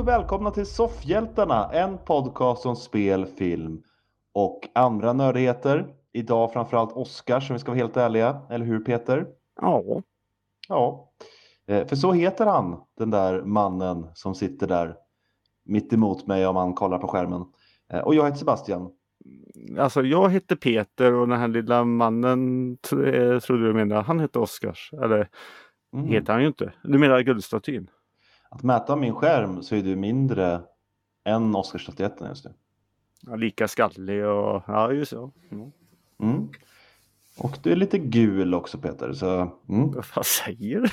Och välkomna till Soffhjältarna, en podcast om spel, film och andra nördigheter. Idag framförallt Oscar som vi ska vara helt ärliga, eller hur Peter? Ja. Ja, Eh, för så heter han, den där mannen som sitter där mitt emot mig om man kollar på skärmen. Eh, Och jag heter Sebastian. Alltså jag heter Peter och den här lilla mannen eh, trodde du menade, han hette Oscars. Eller Mm. heter han ju inte. Du menar guldstatyn? Att mäta min skärm så är du mindre än Oscarsstatyetten just nu. Ja, lika skallig och ja just så. Mm. Mm. Och du är lite gul också Peter, så mm. Vad säger du?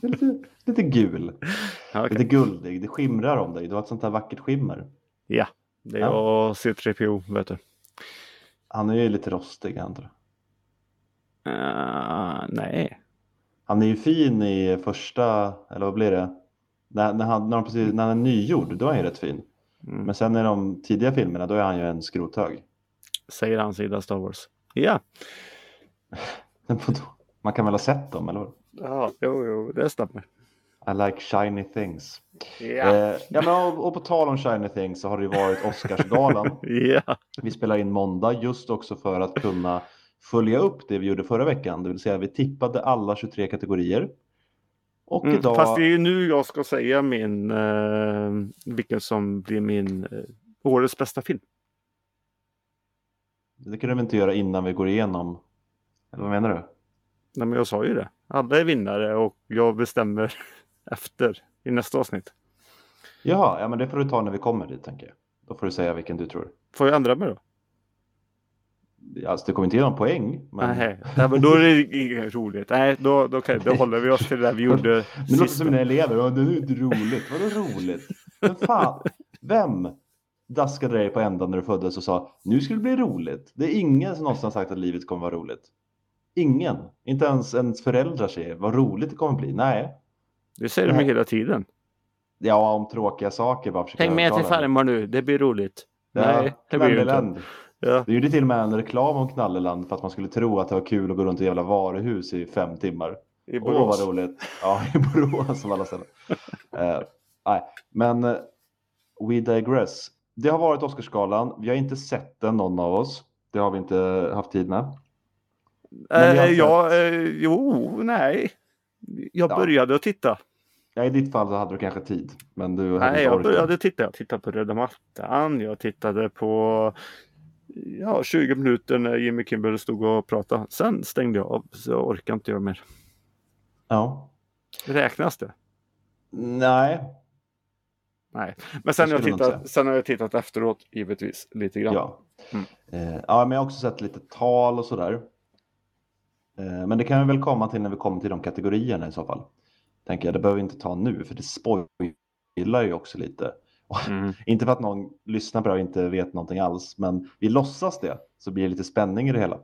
Lite, lite gul. Okej. Lite guldig, det skimrar om dig. Du har ett sånt här vackert skimmer. ja, det är Ja. jag C3PO vet du. Han är ju lite rostig antar jag. Uh, nej. Han är ju fin i första, eller vad blir det? När, när, han, när, han precis, när han är nygjord, då är han ju rätt fin. Mm. Men sen i de tidiga filmerna, då är han ju en skrothög. Säger han sida Star Wars. Ja. Man kan väl ha sett dem, eller hur? Ja, jo, jo, det stämmer. I like shiny things. Ja. Eh, ja, men och, och på tal om shiny things så har det ju varit Oscarsgalan. Ja. Vi spelar in måndag just också för att kunna följa upp det vi gjorde förra veckan. Det vill säga vi tippade alla 23 kategorier. Och Mm, idag... Fast det är ju nu jag ska säga min, eh, vilken som blir min eh, årets bästa film. Det kan du väl inte göra innan vi går igenom? Eller vad menar du? Nej, men jag sa ju det. Alla är vinnare och jag bestämmer efter i nästa avsnitt. Jaha, ja men det får du ta när vi kommer dit tänker jag. Då får du säga vilken du tror. Får jag ändra mig då? Alltså det kommer inte ge någon poäng. Men... Nej, Nej, men då är det inget roligt. Nej, då, då, kan, då håller vi oss till det där vi gjorde Det låter som mina elever. "Ja, Det är inte roligt. Vadå roligt? Men fan, vem daskade dig på ändan när du föddes och sa nu ska det bli roligt? Det är ingen som någonsin sagt att livet kommer vara roligt. Ingen. Inte ens ens föräldrar säger vad roligt det kommer bli. Nej. Det säger de ju hela tiden. Ja, om tråkiga saker. Bara Häng med till farmor nu, det blir roligt. Ja, Nej, det blir det inte. Ja. Det gjorde till och med en reklam om Knalleland för att man skulle tro att det var kul att gå runt i jävla varuhus i fem timmar. I Åh Borås. vad roligt. Ja, i Borås som alla ställen. Eh, nej, men eh, we digress. Det har varit Oscarsgalan. Vi har inte sett den någon av oss. Det har vi inte haft tid med. Eh, sett- ja, eh, jo, nej. Jag Ja. började att titta. Ja, I ditt fall så hade du kanske tid. Men du hade Nej, jag började titta. Jag tittade på röda mattan. Jag tittade på ja, 20 minuter när Jimmy Kimmel stod och pratade. Sen stängde jag av så jag orkar inte göra mer. Ja. Räknas det? Nej. Nej. Men sen jag tittat, sen har jag tittat efteråt givetvis lite grann. Ja. Mm. Eh, ja, men jag har också sett lite tal och sådär. Eh, men det kan vi väl komma till när vi kommer till de kategorierna i så fall. Tänker jag, det behöver vi inte ta nu för det spoilar ju också lite. Mm. Inte för att någon lyssnar på det och inte vet någonting alls, men vi låtsas det så blir det lite spänning i det hela.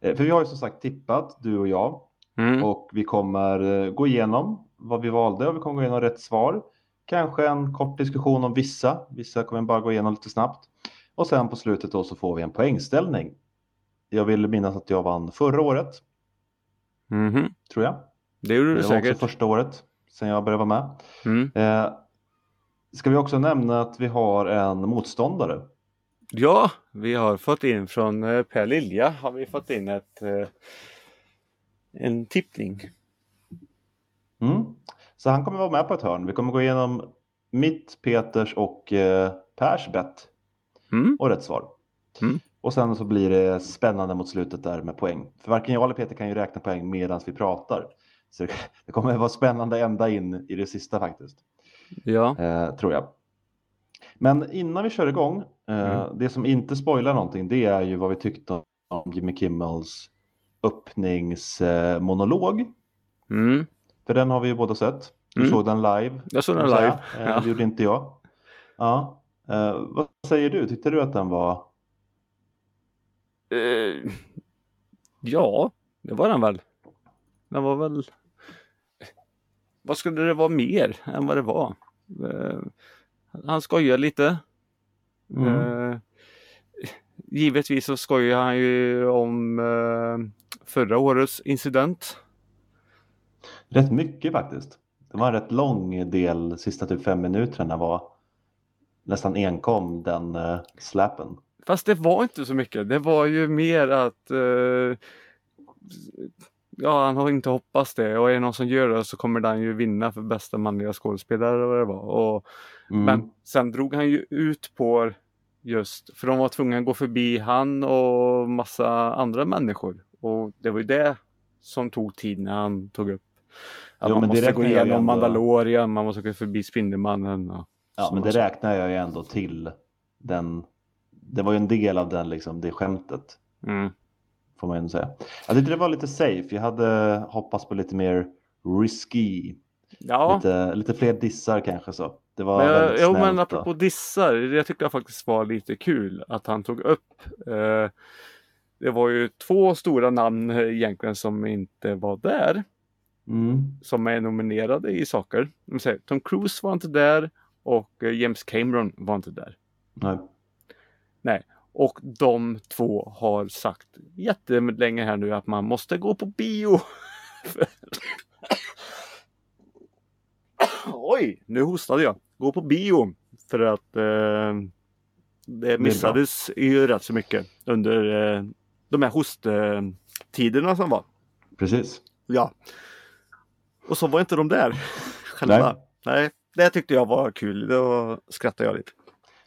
Eh, för vi har ju som sagt tippat, du och jag, Mm. och vi kommer eh, gå igenom vad vi valde och vi kommer gå igenom rätt svar. Kanske en kort diskussion om vissa, vissa kommer bara gå igenom lite snabbt. Och sen på slutet då så får vi en poängställning. Jag vill minnas att jag vann förra året, Mhm. tror jag. Det gjorde du Det var också säkert. första året sen jag började vara med. Mm. Eh, ska vi också nämna att vi har en motståndare. Ja, vi har fått in från eh, Per Lilja har vi fått in ett eh, en tippning. Mm. Så han kommer vara med på ett hörn. Vi kommer gå igenom mitt, Peters och eh, Pers bett Mm. och rätt svar. Mm. Och sen så blir det spännande mot slutet där med poäng. För varken jag eller Peter kan ju räkna poäng medan vi pratar. Så det- det kommer vara spännande ända in i det sista faktiskt. Ja. Eh, tror jag. Men innan vi kör igång. Eh, Mm. Det som inte spoilar någonting det är ju vad vi tyckte om Jimmy Kimmels öppningsmonolog. Mm. För den har vi ju båda sett. Du Mm. såg den live. Jag såg den live. Eh, Ja. Det gjorde inte jag. Ja. Eh, vad säger du? Tyckte du att den var... Eh, ja, det var den väl. Den var väl... Vad skulle det vara mer än vad det var? Eh, han skojar lite. Mm. Eh, givetvis så skojar han ju om eh, förra årets incident. Rätt mycket faktiskt. Det var en rätt lång del, sista typ fem minuterna var nästan enkom den uh, slappen. Fast det var inte så mycket. Det var ju mer att uh, ja, han har inte hoppats det och är det någon som gör det så kommer den ju vinna för bästa manliga skådespelare eller vad det var. Och, mm. Men sen drog han ju ut på just för de var tvungna att gå förbi han och massa andra människor. Och det var ju det som tog tid när han tog upp att jo, man måste gå igenom. Mandalorian, man måste gå förbi Spindelmannen. Och ja, men det räknar jag ju ändå till den. Det var ju en del av den, liksom, det skämtet. Mm. Får man ändå säga. Jag tyckte det var lite safe. Jag hade hoppats på lite mer risky. Ja. Lite, lite fler dissar kanske så. Det var men, väldigt Jo men apropå dissar, det tycker jag faktiskt var lite kul att han tog upp. Eh, det var ju två stora namn egentligen som inte var där. Mm. Som är nominerade i saker. Tom Cruise var inte där och eh, James Cameron var inte där. Nej. Nej, och de två har sagt jättelänge här nu att man måste gå på bio. Oj, nu hostade jag. Gå på bio. För att eh, det missades ju rätt så mycket under eh, de här hosttiderna som var. Precis. Ja. Och så var inte de där själva. Nej. Nej, det tyckte jag var kul. Då skrattade jag lite.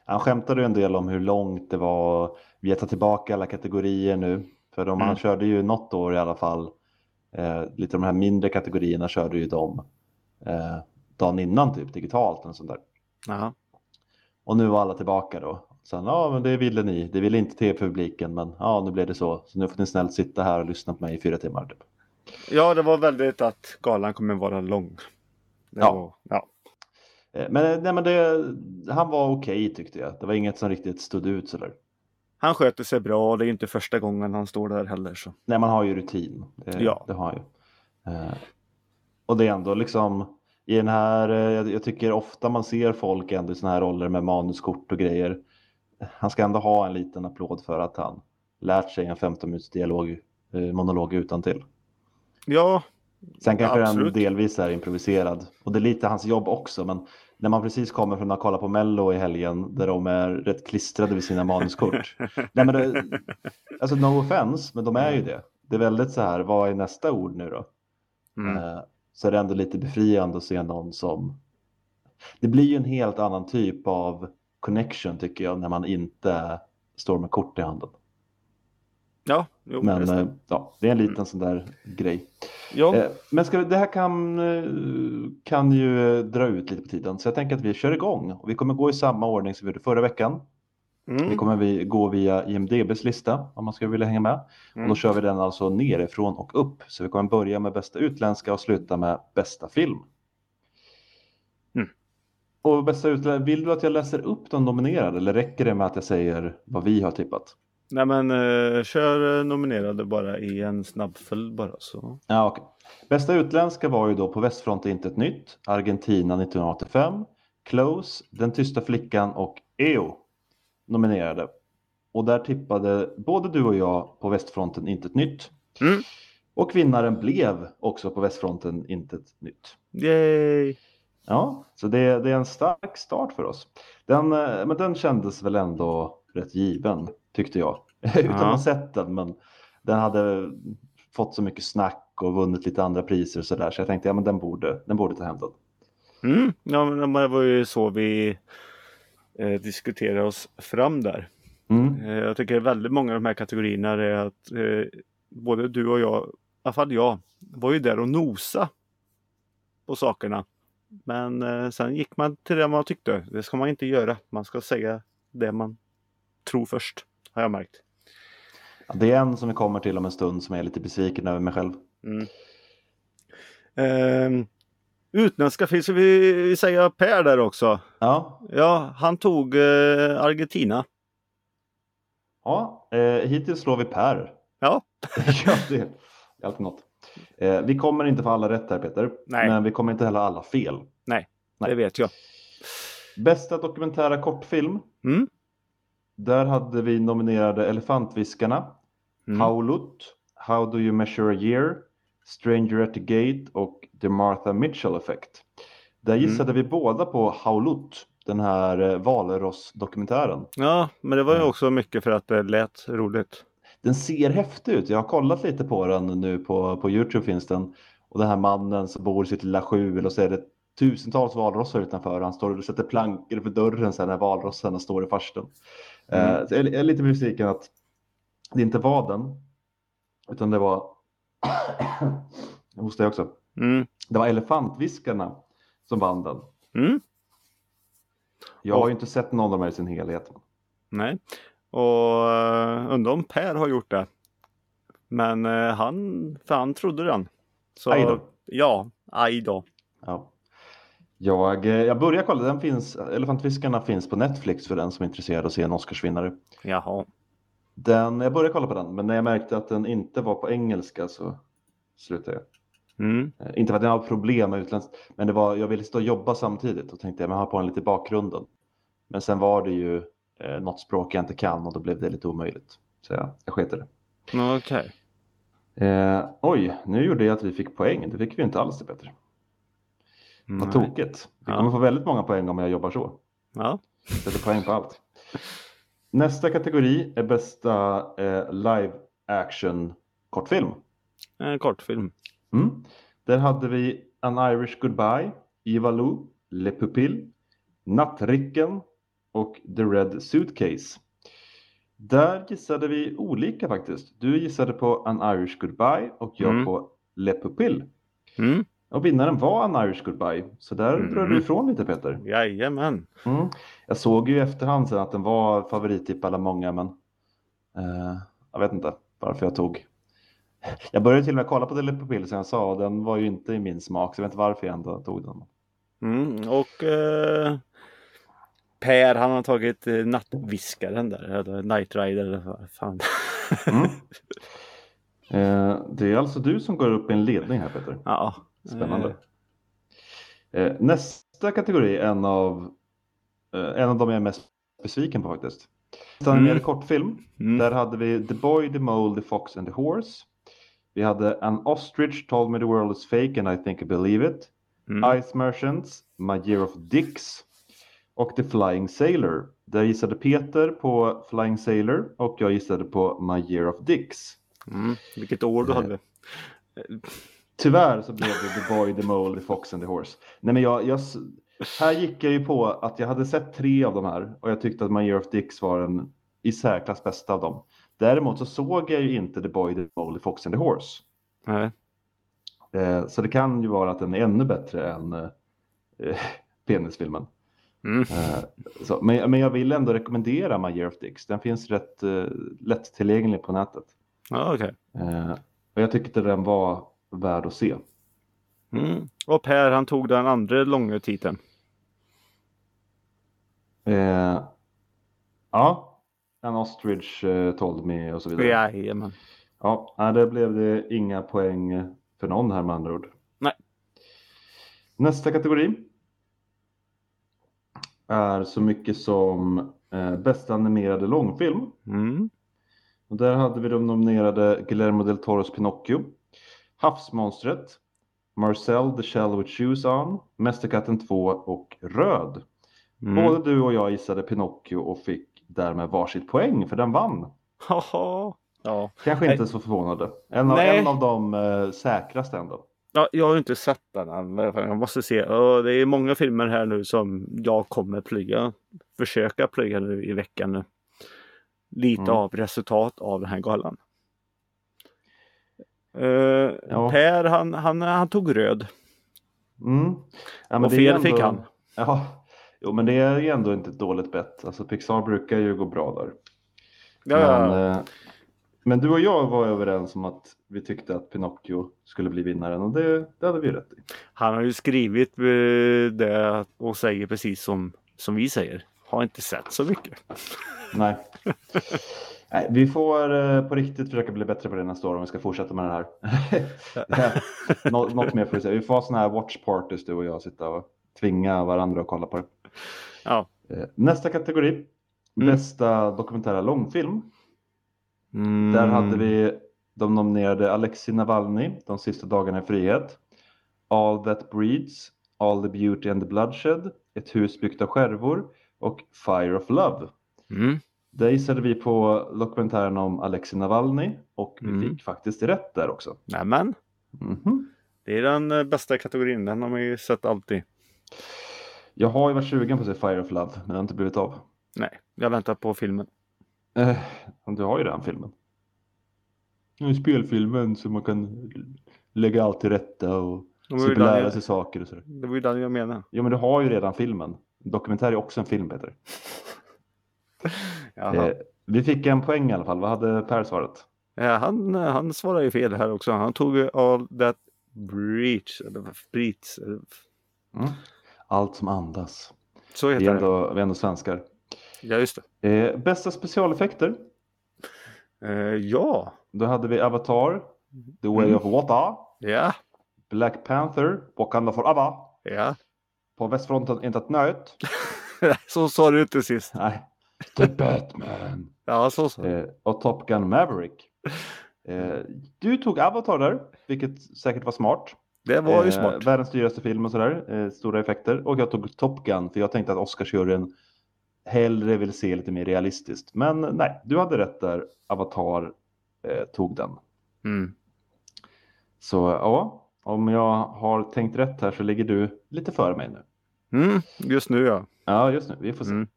Han skämtade ju en del om hur långt det var. Vi har tagit tillbaka alla kategorier nu. För de, mm. han körde ju något år i alla fall. Eh, lite de här mindre kategorierna körde ju de eh, dagen innan typ digitalt. Och sånt där. Aha. Och nu var alla tillbaka då. Sen, ja men det ville ni, det ville inte tv-publiken men ja nu blev det så. Så nu får ni snällt sitta här och lyssna på mig i fyra timmar. Typ. Ja det var väldigt att galan kommer vara lång. ja. Var, ja. Eh, men, nej, men det, han var okej okay, tyckte jag. Det var inget som riktigt stod ut sådär. Han sköter sig bra och det är inte första gången han står där heller. Så. Nej, man har ju rutin. Det, ja. det har han ju. Eh, och det är ändå liksom i den här, eh, jag, tycker ofta man ser folk ändå i sådana här roller med manuskort och grejer. Han ska ändå ha en liten applåd för att han lärt sig en 15 minuters dialog, eh, monolog utan till. Ja, Sen kanske den delvis är improviserad och det är lite hans jobb också. Men när man precis kommer från att kolla på Mello i helgen där de är rätt klistrade vid sina manuskort. Nej, men det, alltså no offense, men de är ju det. Det är väldigt så här, vad är nästa ord nu då? Mm. Eh, så är det ändå lite befriande att se någon som... Det blir ju en helt annan typ av connection tycker jag när man inte står med kort i handen. Ja, jo, men äh, ja, det är en liten mm. sån där grej. Ja. Eh, men ska det här kan, eh, kan ju dra ut lite på tiden så jag tänker att vi kör igång. Och vi kommer gå i samma ordning som vi gjorde förra veckan. Mm. Vi kommer vi gå via IMDBs lista om man skulle vilja hänga med. Mm. Och då kör vi den alltså nerifrån och upp. Så vi kommer börja med bästa utländska och sluta med bästa film. Mm. Och bästa utländska, vill du att jag läser upp de nominerade eller räcker det med att jag säger vad vi har tippat? Nej men uh, kör eh, nominerade bara i en snabb följd bara så. Ja, okay. Bästa utländska var ju då På västfronten inte ett nytt, Argentina 1985, Close, Den tysta flickan och EO nominerade. Och där tippade både du och jag på västfronten inte ett nytt. Mm. Och vinnaren blev också på västfronten inte ett nytt. Yay! Ja, så det, det är en stark start för oss. Den, eh, men den kändes väl ändå rätt given tyckte jag. Utan att ha sett den, men den hade fått så mycket snack och vunnit lite andra priser och sådär. Så jag tänkte, ja men den borde, den borde ta hem den. Mm, ja, men det var ju så vi eh, diskuterade oss fram där. Mm. Eh, jag tycker väldigt många av de här kategorierna är att eh, både du och jag, i alla fall jag, var ju där och nosa på sakerna. Men eh, sen gick man till det man tyckte. Det ska man inte göra. Man ska säga det man tror först har jag märkt. Det är en som vi kommer till om en stund som är lite besviken över mig själv. Mm. Eh, utländska finns vi, vi säga Per där också. Ja. Ja, han tog eh, Argentina. Ja, eh, hittills slår vi Per. Ja. ja, det är alltid något. Eh, vi kommer inte få alla rätt här Peter. Nej. Men vi kommer inte heller alla fel. Nej, Nej. det vet jag. Bästa dokumentära kortfilm. Mm. Där hade vi nominerade Elefantviskarna, mm. Howlut, How do you measure a year, Stranger at the Gate och The Martha Mitchell Effect. Där gissade mm. vi båda på Haulut, den här eh, Valros-dokumentären. Ja, men det var ju också mycket för att det lät roligt. Den ser häftig ut. Jag har kollat lite på den nu på, på Youtube finns den. Och den här mannen som bor i sitt lilla skjul och så är det tusentals valrossar utanför. Han står och sätter plankor för dörren sen när valrossarna står i farstun. Mm. Uh, jag är lite besviken att det inte var den. Utan det var, jag hostar också. Mm. Det var Elefantviskarna som vann den. Mm. Jag har ju inte sett någon av dem i sin helhet. Nej, och uh, undrar om Per har gjort det. Men uh, han, för han trodde den. Så, aj då. Ja, aj då. Ja. Jag, eh, jag börjar kolla, den finns, Elefantfiskarna finns på Netflix för den som är intresserad av att se en Oscarsvinnare. Jaha. Den, jag började kolla på den, men när jag märkte att den inte var på engelska så slutade jag. Mm. Eh, inte för att jag har problem med utländskt, men det var, jag ville stå och jobba samtidigt och tänkte jag men ha på den lite i bakgrunden. Men sen var det ju eh, något språk jag inte kan och då blev det lite omöjligt. Så jag, jag sket det. Okej. Okay. Eh, oj, nu gjorde jag att vi fick poäng. Det fick vi inte alls det Peter. Vad tokigt. Vi kommer få väldigt många poäng om jag jobbar så. Ja. Sätter poäng på allt. Nästa kategori är bästa eh, live action kortfilm. En kortfilm. Mm. Där hade vi An Irish Goodbye, Ivalu, Le Pupil, Nattricken och The Red Suitcase. Där gissade vi olika faktiskt. Du gissade på An Irish Goodbye och jag mm. på Le Pupil. Mm. Och vinnaren var An Irish Goodbye. Så där mm. drar du ifrån lite Peter. Jajamän. Mm. Jag såg ju i efterhand sen att den var favorittippad av många men eh, jag vet inte varför jag tog. Jag började till och med kolla på Dele Pupil som jag sa och den var ju inte i min smak så jag vet inte varför jag ändå tog den. Mm, och eh, Per han har tagit eh, nattviskaren där, eller Night Rider eller vad fan. Mm. Eh, det är alltså du som går upp i en ledning här Peter. Ja. Spännande. Eh. eh nästa kategori är en av, eh, en av de jag är mest besviken på faktiskt. Animerad mm. kortfilm. Mm. Där hade vi The Boy, The Mole, The Fox and The Horse. Vi hade An Ostrich Told Me The World Is Fake and I Think I Believe It. Mm. Ice Merchants, My Year of Dicks och The Flying Sailor. Där gissade Peter på Flying Sailor och jag gissade på My Year of Dicks. Mm. Vilket år du eh. hade. Tyvärr så blev det The Boy, The Mole, The Fox and The Horse. Nej, men jag, jag, här gick jag ju på att jag hade sett tre av de här och jag tyckte att My Year of Dicks var den i särklass bästa av dem. Däremot så såg jag ju inte The Boy, The Mole, The Fox and The Horse. Nej. Eh, så det kan ju vara att den är ännu bättre än eh, penisfilmen. Mm. Eh, så, men, men jag vill ändå rekommendera My Year of Dicks. Den finns rätt eh, lättillgänglig på nätet. Ja, okay. eh, och jag tyckte den var värd att se. Mm. Och Per han tog den andra långa titeln. Eh, ja, en ostrich eh, told me och så vidare. Jajamän. Ja, det blev det inga poäng för någon här med andra ord. Nej. Nästa kategori är så mycket som eh, bästa animerade långfilm. Mm. Och där hade vi de nominerade Guillermo del Toros Pinocchio, Havsmonstret, Marcel the Shell with Shoes On, Mästerkatten 2 och Röd. Mm. Både du och jag gissade Pinocchio och fick därmed varsitt poäng för den vann. ja. Kanske inte så förvånade. En av, en av de eh, säkraste ändå. Ja, jag har inte sett den än. Jag måste se. Det är många filmer här nu som jag kommer plöja. Försöka plöja nu i veckan nu. Lite mm. av resultat av den här galan. Uh, ja. Per han, han, han tog röd. Mm. Ja, och fel ändå... fick han. Ja, jo, men det är ju ändå inte ett dåligt bett. Alltså Pixar brukar ju gå bra där. Ja, men, eh, men du och jag var överens om att vi tyckte att Pinocchio skulle bli vinnaren och det, det hade vi rätt i. Han har ju skrivit eh, det och säger precis som, som vi säger. Har inte sett så mycket. Nej. Nej, vi får eh, på riktigt försöka bli bättre på det nästa år om vi ska fortsätta med det här. Nå något mer får vi se. Vi får ha sådana här watch parties du och jag, sitta och tvinga varandra att kolla på det. Ja. Eh, nästa kategori, mm. bästa dokumentära långfilm. Mm. Där hade vi de nominerade Alexei Navalny, De sista dagarna i frihet, All that breeds, All the Beauty and the Bloodshed, Ett hus byggt av skärvor och Fire of Love. Mm. Där gissade vi på dokumentären om Alexei Navalny och vi Mm. fick faktiskt rätt där också. Nämen, Mhm. det är den eh, bästa kategorin. Den har man ju sett alltid. Jag har ju varit sugen på att se Fire of Love, men det har inte blivit av. Nej, jag väntar på filmen. Eh, du har ju den filmen. Det är spelfilmen så man kan lägga allt till rätta och lära sig saker och sådär. det var ju den jag menade. Jo men du har ju redan filmen. Dokumentär är också en film Peter. Jaha. Eh, vi fick en poäng i alla fall. Vad hade Per svarat? Ja, han, eh, han svarar ju fel här också. Han tog all that breach. Eller breach. Mm. Allt som andas. Så Vi är heter det. ändå, vi är ändå svenskar. Ja, just det. Eh, bästa specialeffekter. Eh, ja. Då hade vi Avatar, The Way Mm. of Water, Ja. Black Panther, Wakanda Forever. Ja. På västfronten inte ett nöt. så sa du inte sist. Nej. The Batman. Ja, så du. Eh, och Top Gun Maverick. Eh, du tog Avatar där, vilket säkert var smart. Det var ju Eh, smart. Världens dyraste film och sådär. Eh, stora effekter. Och jag tog Top Gun för jag tänkte att Oscarsjuryn hellre vill se lite mer realistiskt. Men nej, du hade rätt där. Avatar eh, tog den. Mm. Så ja, om jag har tänkt rätt här så ligger du lite före mig nu. Mm, just nu ja. Ja, just nu. Vi får se. Mm.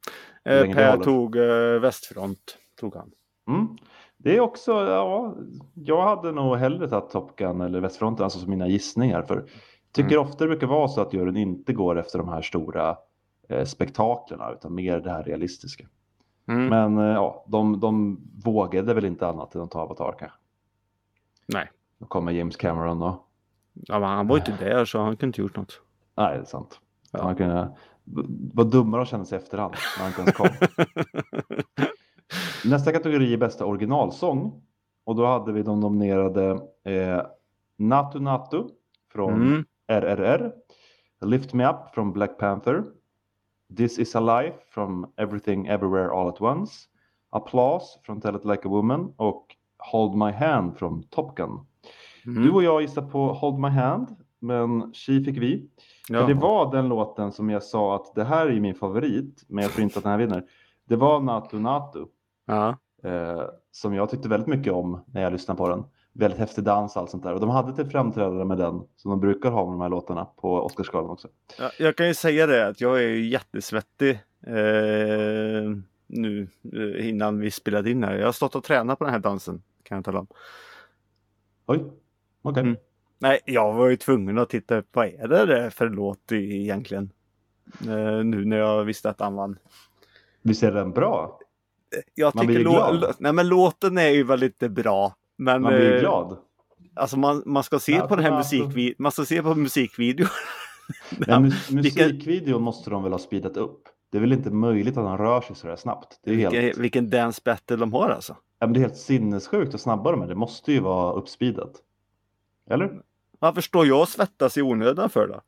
Eh, per tog eh, västfront. Tog han. Mm. Det är också, ja, jag hade nog hellre tagit Top Gun eller Västfronten, alltså som mina gissningar. För jag tycker ofta det brukar vara så att juryn inte går efter de här stora eh, spektaklerna, utan mer det här realistiska. Mm. Men eh, ja, de, de vågade väl inte annat än att ta Avatar kanske. Nej. Då kommer James Cameron och, Ja, men han var ju inte där så han kunde inte gjort något. nej det är sant. Ja. Han kunde vara dummare att känna sig efterhand när han inte ens kom. Nästa kategori är bästa originalsång. Och då hade vi de nominerade eh, Natu Natu från Mm. RRR, Lift Me Up från Black Panther, This Is A Life från Everything Everywhere All At Once, Applause från Tell It Like A Woman och Hold My Hand från Top Gun. Mm. Du och jag gissar på Hold My Hand, men She fick vi. Ja. Det var den låten som jag sa att det här är min favorit, men jag tror inte att den här vinner. Det var Natu Natu, ja. eh, som jag tyckte väldigt mycket om när jag lyssnade på den. Väldigt häftig dans och allt sånt där. Och de hade till framträdande med den, som de brukar ha med de här låtarna på Oscarsgalan också. Ja, Jag kan ju säga det att jag är ju jättesvettig eh, nu eh, innan vi spelade in här. Jag har stått och tränat på den här dansen kan jag tala om. Oj, okej. Mm. Nej, jag var ju tvungen att titta upp vad är det där för låt i- egentligen? Eh, nu när jag visste att han vann. Visst är den bra? Jag Man tycker blir glad. Nej men låten är ju väl lite bra. Men Man blir eh, glad. alltså man, man ska se Ja, på den här ja. musikvideon. Man ska se på musikvideon. Men mus- musikvideon måste de väl ha speedat upp? Det är väl inte möjligt att han rör sig så där snabbt? Det är, helt, Vilken, vilken dance battle de har alltså. ja, men det är helt sinnessjukt hur snabba de är. Det måste ju vara uppspeedat. Eller? Varför står jag och svettas i onödan för då?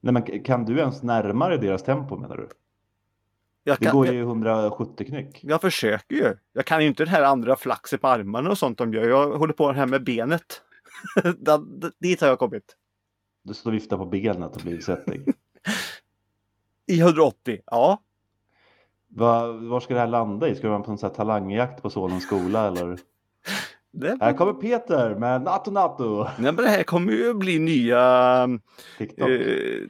Nej, men kan du ens närma dig deras tempo menar du? Jag, Det kan, går jag, ju 170 knyck. jag försöker ju. Jag kan ju inte det här andra flaxet på armarna och sånt de gör. Jag håller på här med benet. Dit har jag kommit. Du står och viftar på benet och blir svettig. I 180, ja. Va, var ska det här landa i? Ska det vara på en sån här talangjakt på Solens skola eller? Det, Här kommer Peter med Nato Nato! Nej, men det här kommer ju bli nya... TikTok. Eh,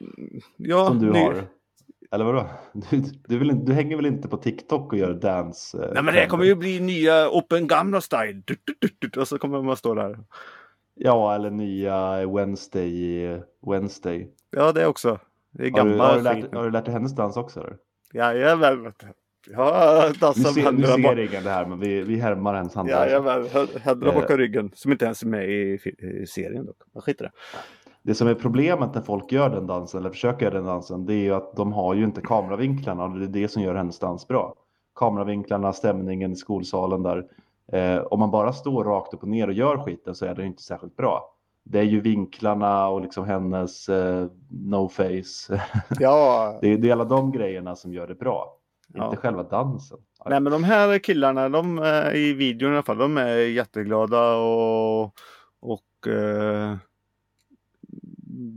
ja, som du ny- har. Eller vadå? Du, du, vill, du hänger väl inte på TikTok och gör dans? eh, Nej men det här kommer ju bli nya Open Gamla Style. Du, du, du, du, och så kommer man stå där. Ja, eller nya Wednesday. Wednesday. Ja det också. Det är Har du, har, du gammal lärt, har du lärt dig hennes dans också? Eller? Jajamän. Ja, Nu dansar med händerna ser bak. ingen det här, men vi, vi härmar hennes handlar. Jajamän, hä- händerna Eh. bakom ryggen. Som inte ens är med i, i serien dock. Men skit i det. Det som är problemet när folk gör den dansen, eller försöker göra den dansen, det är ju att de har ju inte kameravinklarna och det är det som gör hennes dans bra. Kameravinklarna, stämningen i skolsalen där. Eh, om man bara står rakt upp och ner och gör skiten så är det inte särskilt bra. Det är ju vinklarna och liksom hennes eh, no face. Ja. det, är, det är alla de grejerna som gör det bra. Ja. Inte själva dansen. Nej men de här killarna, de är, i videon i alla fall, de är jätteglada och, och eh,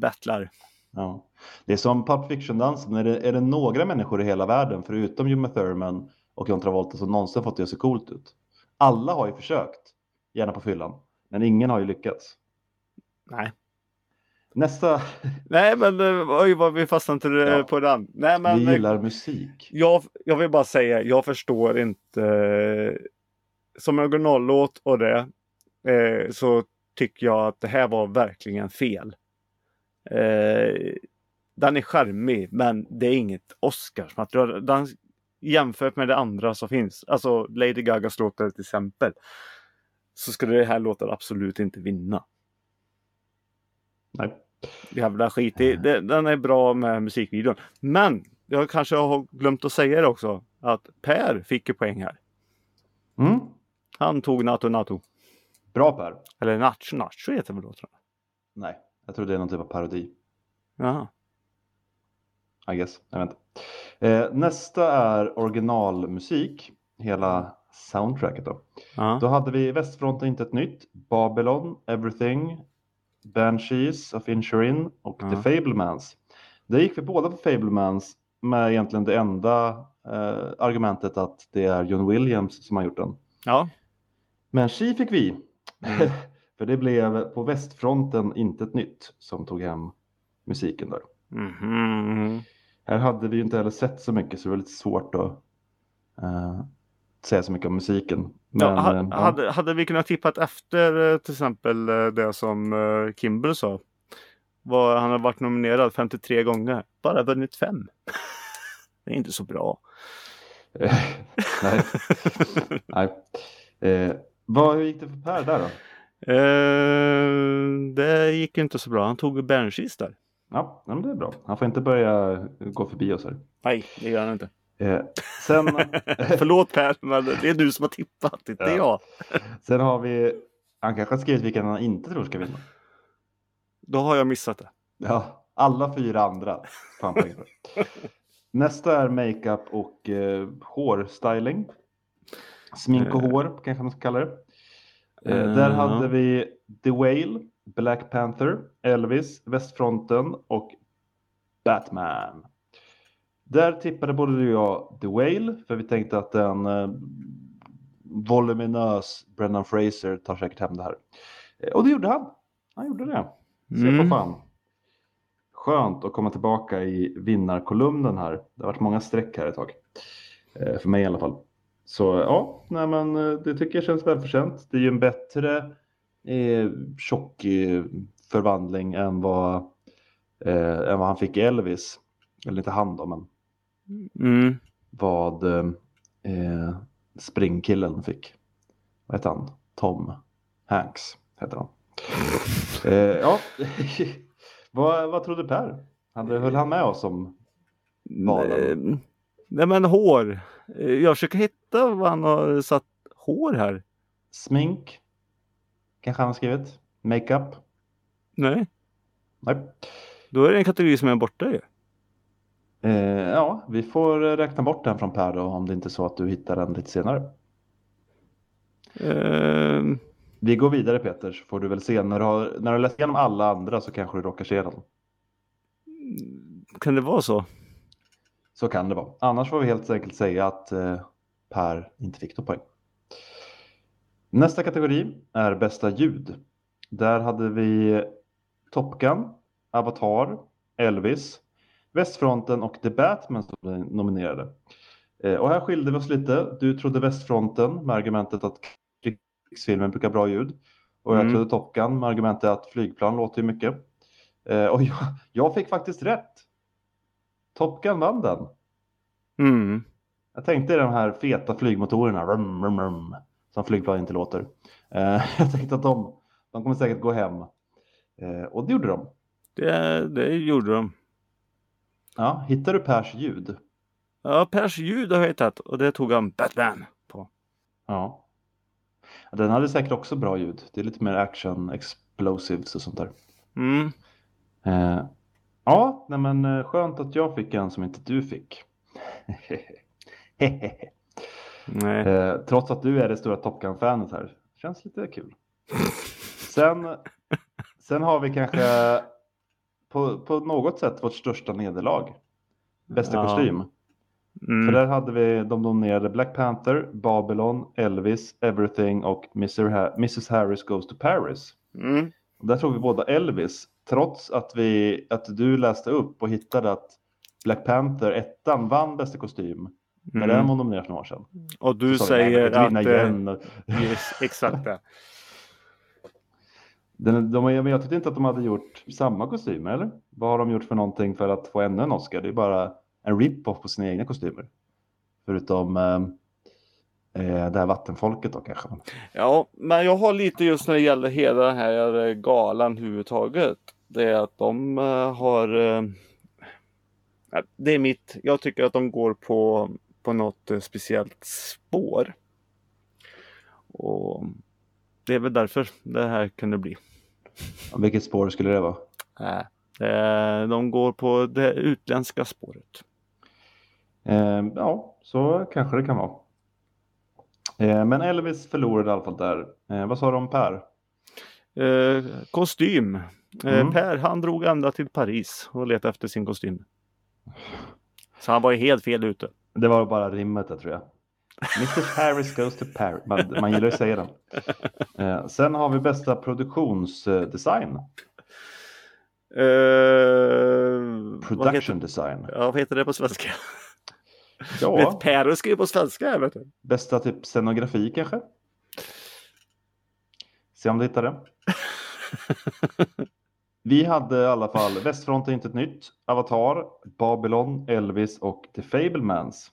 battlar. Ja. Det är som Pulp Fiction-dansen. Är det, är det några människor i hela världen, förutom Uma Thurman och John Travolta, som någonsin fått det att se coolt ut? Alla har ju försökt, gärna på fyllan, men ingen har ju lyckats. Nej. Nästa. Nej, men eh, oj vad vi fastnade inte ja. på den. Nej, men, vi gillar musik. Jag, jag vill bara säga, jag förstår inte. Som originallåt och det eh, så tycker jag att det här var verkligen fel. Eh, den är charmig men det är inget Oscarsmaterial. Den, jämfört med det andra som finns, alltså Lady Gagas låtar till exempel, så skulle det här låten absolut inte vinna. Nej. Jävla skit i. Den är bra med musikvideon. Men jag kanske har glömt att säga det också. Att Per fick ju poäng här. Mm. Han tog Nato Nato. Bra Per. Eller Nacho Nacho heter det väl jag. Nej, jag tror det är någon typ av parodi. Jaha. I guess, jag vet inte. Eh, nästa är originalmusik, hela soundtracket då. Ja. Då hade vi Västfronten inte ett nytt, Babylon, Everything, Banshees of Inshurin och Ja. The Fablemans. Där gick vi båda på Fablemans med egentligen det enda eh, argumentet att det är John Williams som har gjort den. Ja. Men She fick vi. Mm. För det blev på västfronten inte ett nytt som tog hem musiken där. Mhm. Här hade vi ju inte heller sett så mycket så det var lite svårt att eh, säga så mycket om musiken. Men, ja, ha, eh, ja. hade, hade vi kunnat tippa efter eh, till exempel eh, det som Kimber sa? Var, han har varit nominerad 53 gånger. Bara vunnit fem. det är inte så bra. Nej. Nej. Eh, vad, hur gick det för Per där då? Eh, det gick inte så bra. Han tog Banshees där. Ja, men det är bra. Han får inte börja gå förbi oss här. Nej, det gör han inte. Eh, sen, Förlåt Per, men det är du som har tippat, inte Ja. jag. sen har vi, han kanske har skrivit vilken han inte tror ska vinna. Då har jag missat det. Ja, alla fyra andra. Nästa är makeup och eh, hårstyling. Smink och Eh. hår kanske man ska kalla det. Eh, Eh, där hade vi The Whale, Black Panther, Elvis, Västfronten och Batman. Där tippade både du och jag The Whale för vi tänkte att en eh, voluminös Brendan Fraser tar säkert hem det här. Eh, och det gjorde han. Han gjorde det. Se på Mm. fan. Skönt att komma tillbaka i vinnarkolumnen här. Det har varit många streck här ett tag. Eh, för mig i alla fall. Så ja, nej, men eh, det tycker jag känns välförtjänt. Det är ju en bättre eh, tjock eh, förvandling än vad, eh, än vad han fick i Elvis. Eller inte han då, men Mm. vad eh, springkillen fick. Vad heter han? Tom Hanks heter han. Eh, ja, vad, vad trodde Per? Hade, höll han med oss om valen? Nej men hår. Eh, Jag försöker hitta vad han har satt hår här. Smink? Kanske han har skrivit? Makeup? Nej, Nej. då är det en kategori som är borta ju. Eh, ja, vi får räkna bort den från Per då om det inte är så att du hittar den lite senare. Eh, Vi går vidare Peter så får du väl se när du har, när du har läst igenom alla andra så kanske du råkar se den. kan det vara så? Så kan det vara. Annars får vi helt enkelt säga att eh, Per inte fick någon poäng. Nästa kategori är bästa ljud. Där hade vi Top Gun, Avatar, Elvis, Västfronten och The Batman som blev nominerade. Eh, och här skilde vi oss lite. Du trodde Västfronten med argumentet att krigsfilmen brukar bra ljud. Och jag Mm. trodde Top Gun med argumentet att flygplan låter ju mycket. Eh, och jag, jag fick faktiskt rätt. Top Gun vann den. Mm. Jag tänkte de här feta flygmotorerna rum, rum, rum, som flygplan inte låter. Eh, jag tänkte att de, de kommer säkert gå hem. Och det gjorde de. Det, det gjorde de. Ja, hittar du Pers ljud? Ja, Pers ljud har jag hittat och det tog han Batman på. Ja. Den hade säkert också bra ljud. Det är lite mer action, explosives och sånt där. Mm. Eh, ja, nej men eh, skönt att jag fick en som inte du fick. Nej. Eh, trots att du är det stora Top Gun-fanet här. Känns lite kul. Sen, sen har vi kanske på, på något sätt vårt största nederlag. Bästa Ja. kostym. Mm. För där hade vi, de nominerade Black Panther, Babylon, Elvis, Everything och Mr. Ha- Mrs. Harris Goes to Paris. Mm. Och där tog vi båda Elvis, trots att, vi, att du läste upp och hittade att Black Panther, ettan, vann bästa kostym. När Mm. den var nominerad för några år sedan. Och du Så sa vi, "Nej, säger att... vinna eh, igen. Yes, exakt det. Den, de, men jag tyckte inte att de hade gjort samma kostymer, eller? Vad har de gjort för någonting för att få ännu en Oscar? Det är bara en rip-off på sina egna kostymer. Förutom eh, eh det här vattenfolket då kanske. Ja, men jag har lite just när det gäller hela den här eh, galan överhuvudtaget. Det är att de eh, har... eh, Det är mitt... Jag tycker att de går på, på något eh, speciellt spår. Och det är väl därför det här kunde bli. Vilket spår skulle det vara? Nej, det- de går på det utländska spåret. Eh, ja, så kanske det kan vara. Eh, men Elvis förlorade i alla fall där. Eh, vad sa du om Per? Eh, kostym. Eh, Mm. Per han drog ända till Paris och letade efter sin kostym. Så han var ju helt fel ute. Det var bara rimmet där tror jag. Mr. Harris goes to Paris. Man, man gillar att säga den. Eh, sen har vi bästa produktionsdesign. Vad, Production heter, design. ja, vad heter det på svenska? Ja, Vet Per skriver på svenska vet du. bästa typ scenografi kanske? Se om du hittar det. Vi hade i alla fall Västfront är inte ett nytt, Avatar, Babylon, Elvis och The Fablemans.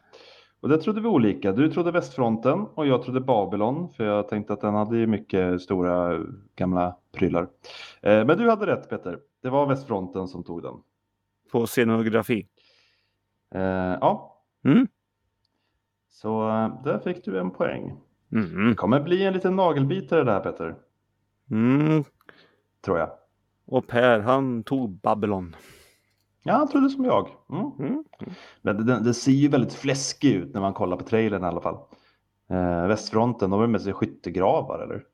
Och där trodde vi olika. Du trodde Västfronten och jag trodde Babylon för jag tänkte att den hade ju mycket stora gamla prylar. Eh, Men du hade rätt Peter. Det var Västfronten som tog den. På scenografi. Eh, Ja, Mm. så eh, där fick du en poäng. Mm. Det kommer bli en liten nagelbitare där Peter, Mm. tror jag. Och Per han tog Babylon. Ja, han trodde som jag. Mm. Mm. Men det, det ser ju väldigt fläskig ut när man kollar på trailern i alla fall. Eh, västfronten, de har med sig skyttegravar eller?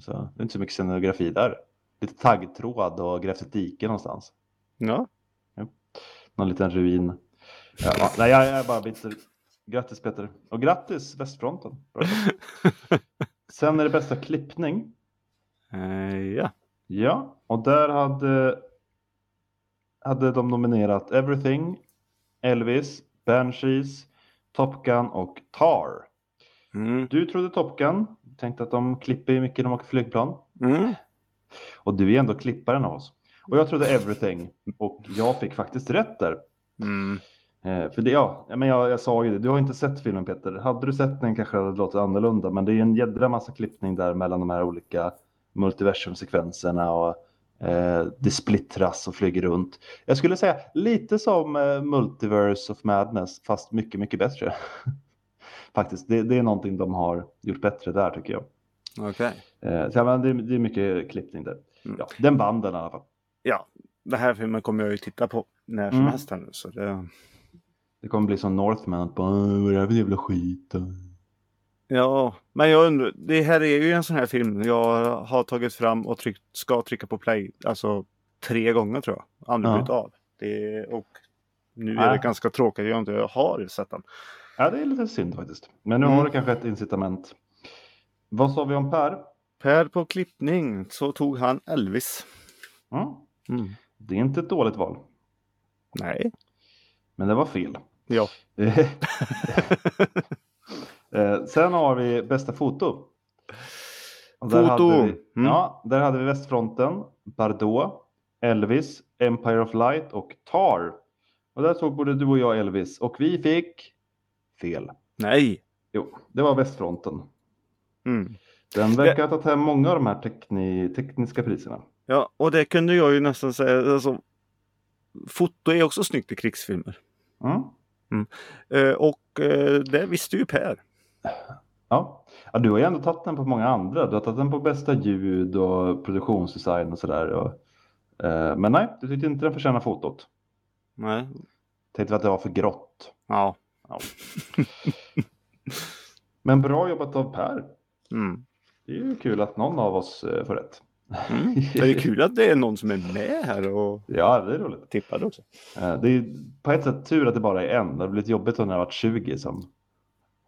Så, det är inte så mycket scenografi där. Lite taggtråd och grävt ett dike någonstans. Ja. Någon liten ruin. Ja, ja, nej, jag är bara bitter. Grattis Peter. Och grattis västfronten. Sen är det bästa klippning. Eh, ja. Ja, och där hade, hade de nominerat Everything, Elvis, Banshees, Top Gun och Tar. Mm. Du trodde Top Gun, tänkte att de klipper ju mycket när de åker flygplan. Mm. Och du är ändå klipparen av oss. Och jag trodde Everything och jag fick faktiskt rätt där. Mm. Eh, för det, ja, ja, men jag, jag sa ju det, du har inte sett filmen Peter. Hade du sett den kanske det hade låtit annorlunda, men det är en jädra massa klippning där mellan de här olika multiversumsekvenserna och eh, det splittras och flyger runt. Jag skulle säga lite som eh, Multiverse of Madness, fast mycket, mycket bättre. Faktiskt, det, det är någonting de har gjort bättre där tycker jag. Okej. Eh, så, ja, men det, det är mycket klippning där. Mm. Ja, den vann den i alla fall. Ja, den här filmen kommer jag ju titta på när som Mm. helst här nu. Så det... Det kommer bli som Northman, bara, "Åh, vad är det här för jävla skit? Ja, men jag undrar, det här är ju en sån här film jag har tagit fram och tryckt, ska trycka på play, alltså tre gånger tror jag. Aldrig Ja. av. Det, och nu är det ganska tråkigt jag inte har sett den. Ja, det är lite synd faktiskt. Men nu Mm. har du kanske ett incitament. Vad sa vi om Per? Per på klippning så tog han Elvis. Mm. Mm. Det är inte ett dåligt val, Nej. men det var fel. Ja. Eh, Sen har vi bästa foto. Där Foto. Hade vi, Mm. Ja, där hade vi Västfronten, Bardot, Elvis, Empire of Light och Tar. Och där tog både du och jag Elvis och vi fick fel. Nej. Jo, det var Västfronten. Mm. Den verkar ha tagit hem många av de här tekni, tekniska priserna. Ja, och det kunde jag ju nästan säga. Alltså, foto är också snyggt i krigsfilmer. Mm. Eh, och eh, det visste ju Per. Ja. ja, du har ju ändå tagit den på många andra. Du har tagit den på bästa ljud och produktionsdesign och sådär. Eh, men nej, du tyckte inte den förtjänar fotot. Nej. Tänkte att det var för grått. Ja. Ja. men bra jobbat av Per. Mm. Det är ju kul att någon av oss eh, får rätt. Mm. Det är kul att det är någon som är med här och Ja, det är roligt. tippar också. Eh, Det är på ett sätt tur att det bara är en. Det hade blivit jobbigt om det hade varit 20 som.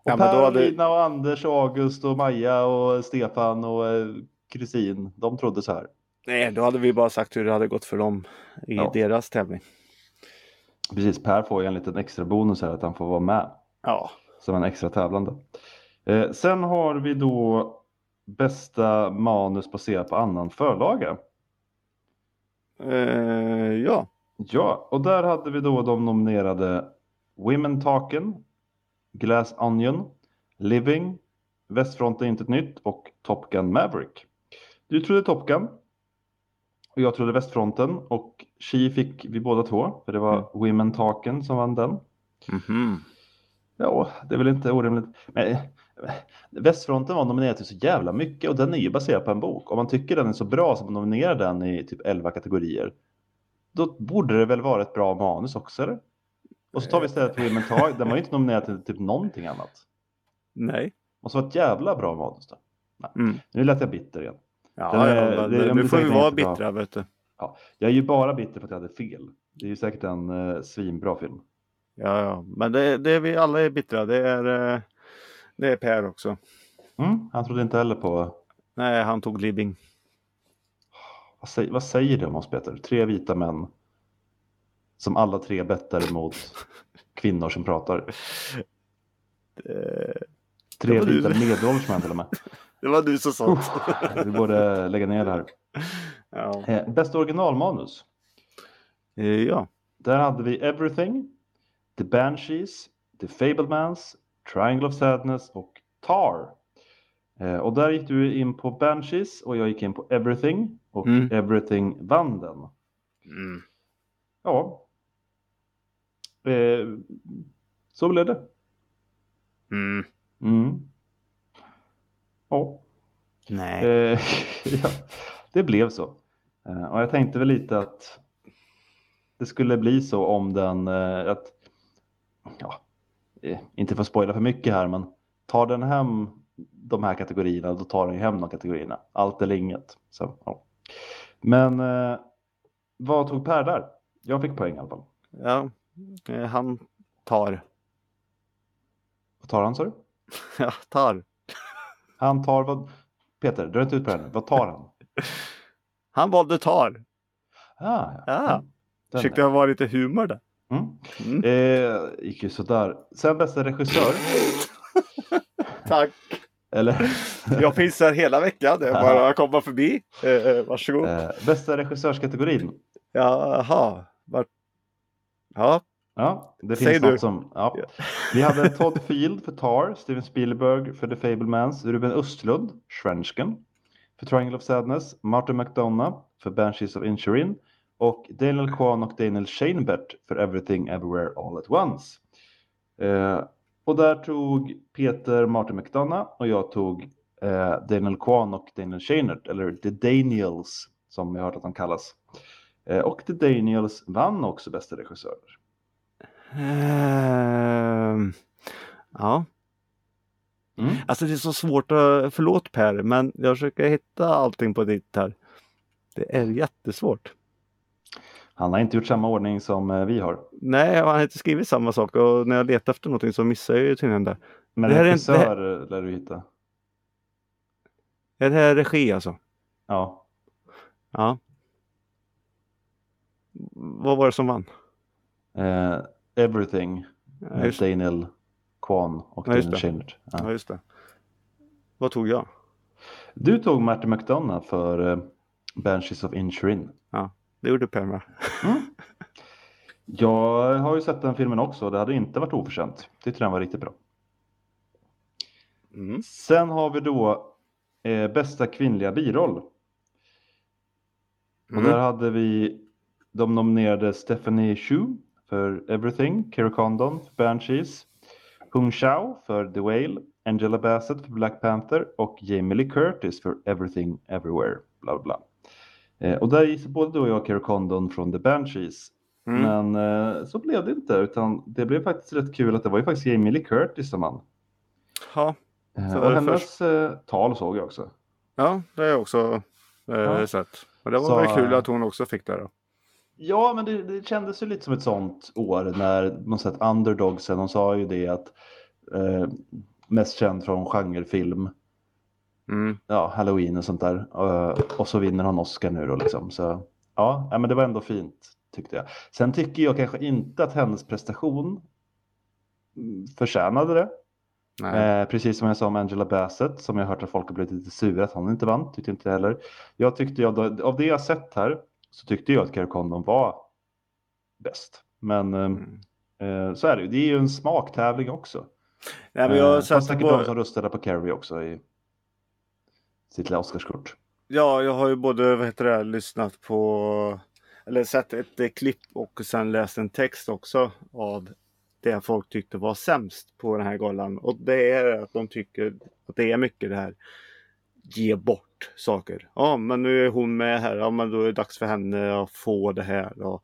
Och Ja, men per, då hade- Lina och Anders och August och Maja och Stefan och eh, Kristin. De trodde så här. Nej, då hade vi bara sagt hur det hade gått för dem i Ja. deras tävling. Precis, Per får ju en liten extra bonus här att han får vara med. Ja. Som en extra tävlande. Eh, sen har vi då bästa manus baserat på annan förlaga. Eh, ja. Ja, och där hade vi då de nominerade Women Talken, Glass Onion, Living, Västfronten Inte ett Nytt och Top Gun Maverick. Du trodde Top Gun och jag trodde Västfronten och Chi fick vi båda två för det var Women Talken som vann den. Mhm. Ja, det är väl inte orimligt. Men, Västfronten var nominerad till så jävla mycket och den är ju baserad på en bok. Om man tycker den är så bra som man nominerar den i typ 11 kategorier. Då borde det väl vara ett bra manus också eller? Och så tar vi istället Women Talk. Den var ju inte nominerad till typ någonting annat. Nej. Måste vara ett jävla bra manus då. Mm. Nu lät jag bitter igen. Ja, Den ja, men det- nu får vi vara bittra vet du. Jag är ju bara bitter för att jag hade fel. Det är ju säkert en uh, svinbra film. Ja, ja. Men det, det är vi alla är bittra. Det är, eh, det är Per också. Mm, han trodde inte heller på Nej, han tog Living. Vad säger, vad säger det om oss Peter? Tre vita män som alla tre bettar mot kvinnor som pratar. Eh, Tre det vita medelålders män till och med. Det var du som sa Vi borde lägga ner det här. ja. Eh, bästa originalmanus. Eh, ja. Där hade vi Everything, The Banshees, The Fablemans, Triangle of Sadness och Tar. Eh, och där gick du in på Banshees och jag gick in på Everything och Mm. Everything vann den. Mm. Ja. Eh, så blev det. Mm. Mm. Ja. Nej. Eh, ja, det blev så. Eh, och jag tänkte väl lite att det skulle bli så om den, eh, att, ja, eh, inte för att spoila för mycket här, men tar den hem de här kategorierna, då tar den ju hem de kategorierna. Allt eller inget. Så, ja. Men eh, vad tog Per där? Jag fick poäng i alla fall. Ja. Eh, han tar. Vad tar han sa du? Ja, tar. Han tar vad? Peter, dra inte ut på det här nu. Vad tar han? Han valde tar. Ah, Ja. Mm, den Försökte är. ha vara lite humor där. Mm. Mm. Eh, gick ju sådär. Sen bästa regissör. Tack. Eller Jag pissar hela veckan. Det är bara att komma förbi. Eh, varsågod. eh, bästa regissörskategorin. Jaha. Ja. Ja, det Säg finns du. något som. Ja. Vi hade Todd Field för Tar, Steven Spielberg för The Fablemans, Ruben Östlund, Schwensken för Triangle of Sadness, Martin McDonough för Banshees of Inisherin och Daniel Kwan och Daniel Scheinbert för Everything Everywhere All at Once. Eh, och där tog Peter Martin McDonough och jag tog eh, Daniel Kwan och Daniel Scheinert, eller The Daniels som jag hört att de kallas. Eh, och The Daniels vann också bästa regissörer. Ehm, ja. Mm. Alltså det är så svårt att, förlåt Per, men jag försöker hitta allting på ditt här. Det är jättesvårt. Han har inte gjort samma ordning som eh, vi har. Nej, han har inte skrivit samma sak och när jag letar efter någonting så missar jag ju tydligen det. Men Det här är en- regissör eh, lär du hitta. Är det här regi alltså? Ja. Ja. Vad var det som vann? Eh, Everything Ja, med just, Daniel Kwan och Ja, Daniel. Scheinert. Ja. ja, just det. Vad tog jag? Du tog Martin McDonough för eh, Banshees of Inisherin. Det gjorde Per med. Jag har ju sett den filmen också och det hade inte varit oförtjänt. Tyckte den var riktigt bra. Mm. Sen har vi då eh, bästa kvinnliga biroll. Och Mm. där hade vi de nominerade Stephanie Shu för Everything, Kerry Condon för Banshees, Hung Chao för The Whale, Angela Bassett för Black Panther och Jamie Lee Curtis för Everything Everywhere. Bla bla. Eh, och där gissade både du och jag Kerry Condon från The Banshees. Mm. Men eh, så blev det inte utan det blev faktiskt rätt kul att det var ju faktiskt Jamie Lee Curtis som vann. Ja, Eh, Så det hennes eh, tal såg jag också. ja, det är också. Eh, ja. Så att, och det var så, väl kul att hon också fick det då. Ja, men det, det kändes ju lite som ett sånt år när man sett underdogsen. De sa ju det att eh, mest känd från genrefilm. Mm. Ja, halloween och sånt där. Och, och så vinner hon Oscar nu då liksom. Så ja, men det var ändå fint tyckte jag. Sen tycker jag kanske inte att hennes prestation förtjänade det. Eh, precis som jag sa om Angela Bassett som jag hört att folk har blivit lite sura att hon inte vann. Tyckte inte heller. Jag tyckte jag, av det jag sett här så tyckte jag att Carrie Condon var bäst. Men eh, mm. eh, så är det ju. Det är ju en smaktävling också. Nej, men jag eh, satt säkert på... de som röstade på Carrie också i sitt lilla Oscarskort. Ja, jag har ju både vad heter det, lyssnat på eller sett ett, ett klipp och sen läst en text också av det folk tyckte var sämst på den här galan. Och det är att de tycker att det är mycket det här ge bort saker. Ja, men nu är hon med här. Ja, men då är det dags för henne att få det här. Och,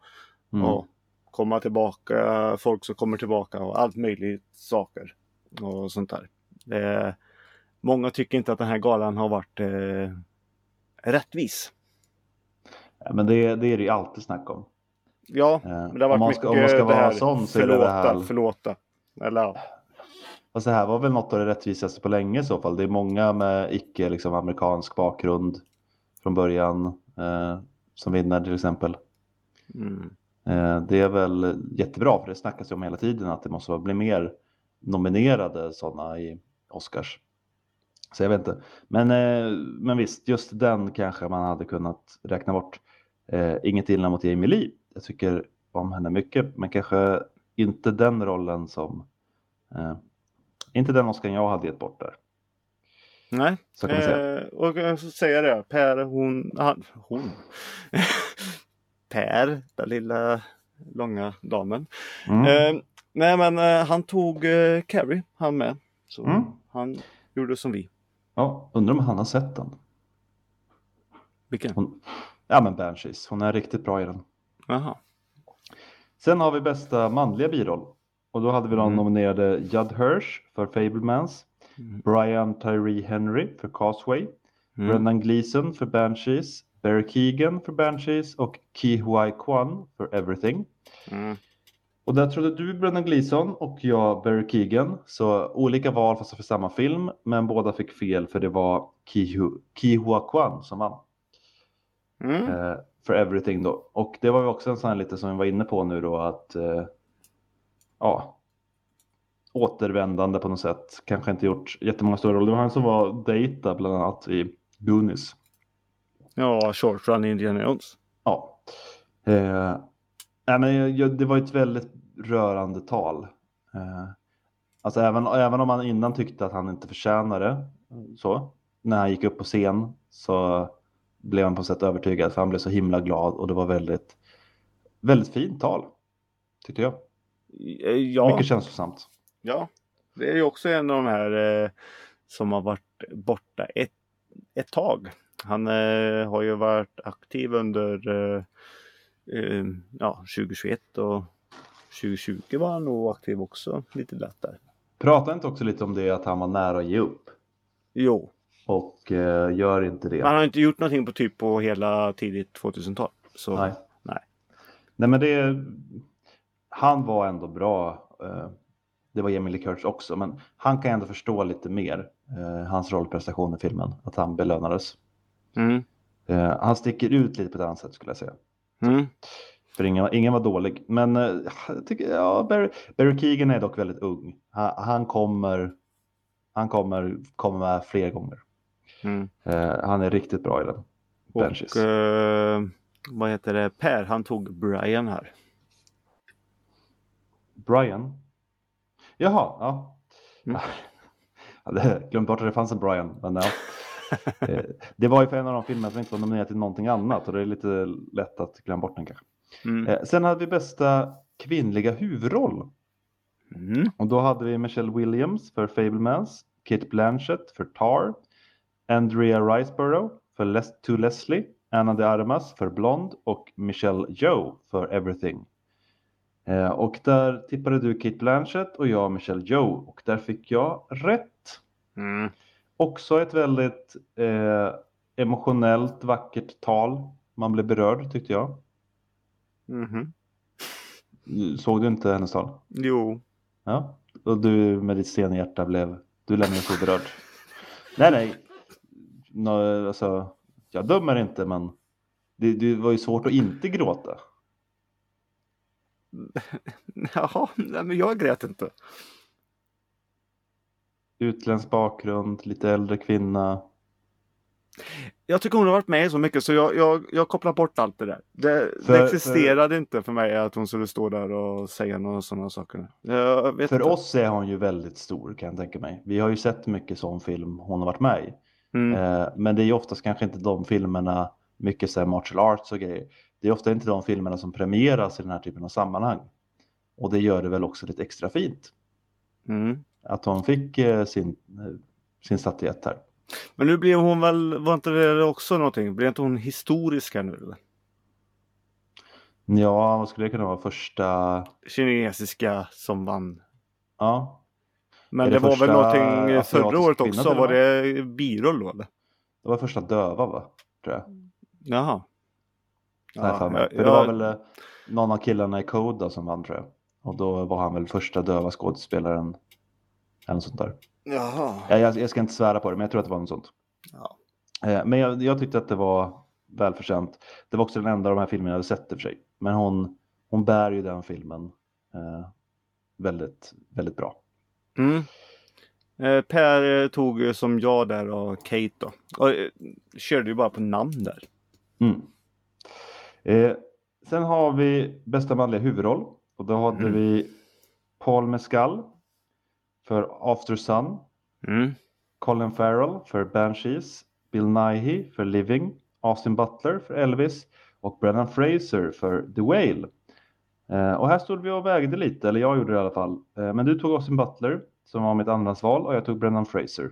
mm. och komma tillbaka. Folk som kommer tillbaka och allt möjligt saker. Och sånt där. Det, många tycker inte att den här galan har varit eh, rättvis. Ja, men det, det är det ju alltid snack om. Ja, eh, men det har varit mycket om man ska vara här, sån så förlåta, här... förlåta. Eller ja. Fast det här var väl något av det rättvisaste på länge i så fall. Det är många med icke liksom, amerikansk bakgrund från början eh, som vinner till exempel. Mm. Eh, det är väl jättebra för det snackas ju om hela tiden att det måste bli mer nominerade sådana i Oscars. Så jag vet inte. Men, eh, men visst, just den kanske man hade kunnat räkna bort. Eh, inget illa mot Jamie Lee. Jag tycker om henne mycket, men kanske inte den rollen som... Eh, inte den Oscar jag hade gett bort där. Nej, Så kan säga. Eh, och jag får säga det. Per, hon... Han, hon. per, den lilla långa damen. Mm. Eh, nej, men eh, han tog eh, Carrie, han med. Så mm. han gjorde som vi. Ja, undrar om han har sett den. Vilken? Hon, ja men Banshees, hon är riktigt bra i den. Aha. Sen har vi bästa manliga biroll. Och då hade vi de mm. nominerade Judd Hirsch för Fablemans, mm. Brian Tyree Henry för Causeway, mm. Brendan Gleeson för Banshees, Barry Keegan för Banshees och Ki Huai Kwan för Everything. Mm. Och där trodde du Brendan Gleeson och jag Barry Keegan. Så olika val fast för samma film. Men båda fick fel för det var Ki Hua Kwan som vann. Mm. Eh, för Everything då. Och det var ju också en sån här lite som vi var inne på nu då att eh, ja, återvändande på något sätt. Kanske inte gjort jättemånga stora roller. Det var han som var Data bland annat i Goonies. Ja, Short Run Indiana Jones. Ja. Eh, nej, men jag, det var ett väldigt rörande tal. Eh, alltså även, även om man innan tyckte att han inte förtjänade så, när han gick upp på scen så blev han på sätt övertygad för han blev så himla glad och det var väldigt, väldigt fint tal. Tyckte jag. Eh, ja. Mycket känslosamt. Ja, det är ju också en av de här eh, som har varit borta ett, ett tag. Han eh, har ju varit aktiv under eh, eh ja, 2021 och 2020 var han nog aktiv också lite lätt där. Pratade inte också lite om det att han var nära att ge upp? Jo. Och eh, gör inte det. Han har inte gjort någonting på typ på hela tidigt 2000-tal. Så nej. nej. Nej men det. Han var ändå bra. Eh, det var Emily Kurtz också, men han kan ändå förstå lite mer eh, hans rollprestation i filmen, att han belönades. Mm. Eh, han sticker ut lite på ett annat sätt skulle jag säga. Mm. För ingen, ingen var dålig. Men jag tycker, ja, Barry, Barry Keegan är dock väldigt ung. Han, han, kommer, han kommer, kommer med fler gånger. Mm. Han är riktigt bra i den. Och eh, vad heter det? Per, han tog Brian här. Brian? Jaha, ja. Mm. Jag hade glömt bort att det fanns en Brian. Men ja. Eh, det var ju för en av de filmerna som inte var nominerad till någonting annat och det är lite lätt att glömma bort den kanske. Mm. Eh, sen hade vi bästa kvinnliga huvudroll. Mm. Och då hade vi Michelle Williams för Fablemans, Kate Blanchett för Tar, Andrea Riceborough för Les To Leslie, Anna de Armas för Blond och Michelle Joe för Everything. Eh, och där tippade du Kate Blanchett och jag Michelle Joe och där fick jag rätt. Mm. Också ett väldigt eh, emotionellt vackert tal. Man blev berörd tyckte jag. Mhm. Såg du inte hennes tal? Jo. Ja, och du med ditt stenhjärta blev, du lämnade så berörd. nej, nej. Nå, alltså, jag dömer inte, men det, det var ju svårt att inte gråta. Jaha, nej, men jag grät inte. Utländsk bakgrund, lite äldre kvinna. Jag tycker hon har varit med så mycket så jag, jag, jag kopplar bort allt det där. Det, För- det existerade inte för mig att hon skulle stå där och säga några sådana saker. För inte. oss är hon ju väldigt stor kan jag tänka mig. Vi har ju sett mycket sån film hon har varit med i. Mm. Eh, men det är ju oftast kanske inte de filmerna, mycket så här martial arts och grejer. Det är ofta inte de filmerna som premieras i den här typen av sammanhang. Och det gör det väl också lite extra fint. Mm. Att hon fick eh, sin, eh, sin statyett här. Men nu blev hon väl, var inte det också någonting? Blev inte hon historisk här nu eller? Ja, vad skulle det kunna vara? Första... Kinesiska som vann. Ja, Men det, det var väl någonting förra året också? Var det biroll då eller? det var första döva va? Tror jag. Jaha. Ja, för mig. jag- För det jag- var väl eh, någon av killarna i Code då som vann tror jag. Och då var han väl första döva skådespelaren. Eller något sånt där. Jaha. Ja, jag, jag ska inte svära på det, men jag tror att det var något sånt. Ja. Eh, Men jag, jag tyckte att det var välförtjänt. Det var också den enda av de här filmerna jag hade sett i och för sig. Men hon, hon bär ju den filmen eh, väldigt, väldigt bra. Mm. Eh, Per eh, tog som jag där och Kate då. Och eh, körde ju bara på namn där. Mm. Eh, sen har vi bästa manliga huvudroll. Och då hade Mm. vi Paul Mescal för After Sun. Mm. Colin Farrell för Banshees, Bill Nighy för Living, Austin Butler för Elvis och Brendan Fraser för The Whale. Eh, och här stod vi och vägde lite, eller jag gjorde det i alla fall. Eh, men du tog Austin Butler som var mitt andrahandsval och jag tog Brendan Fraser.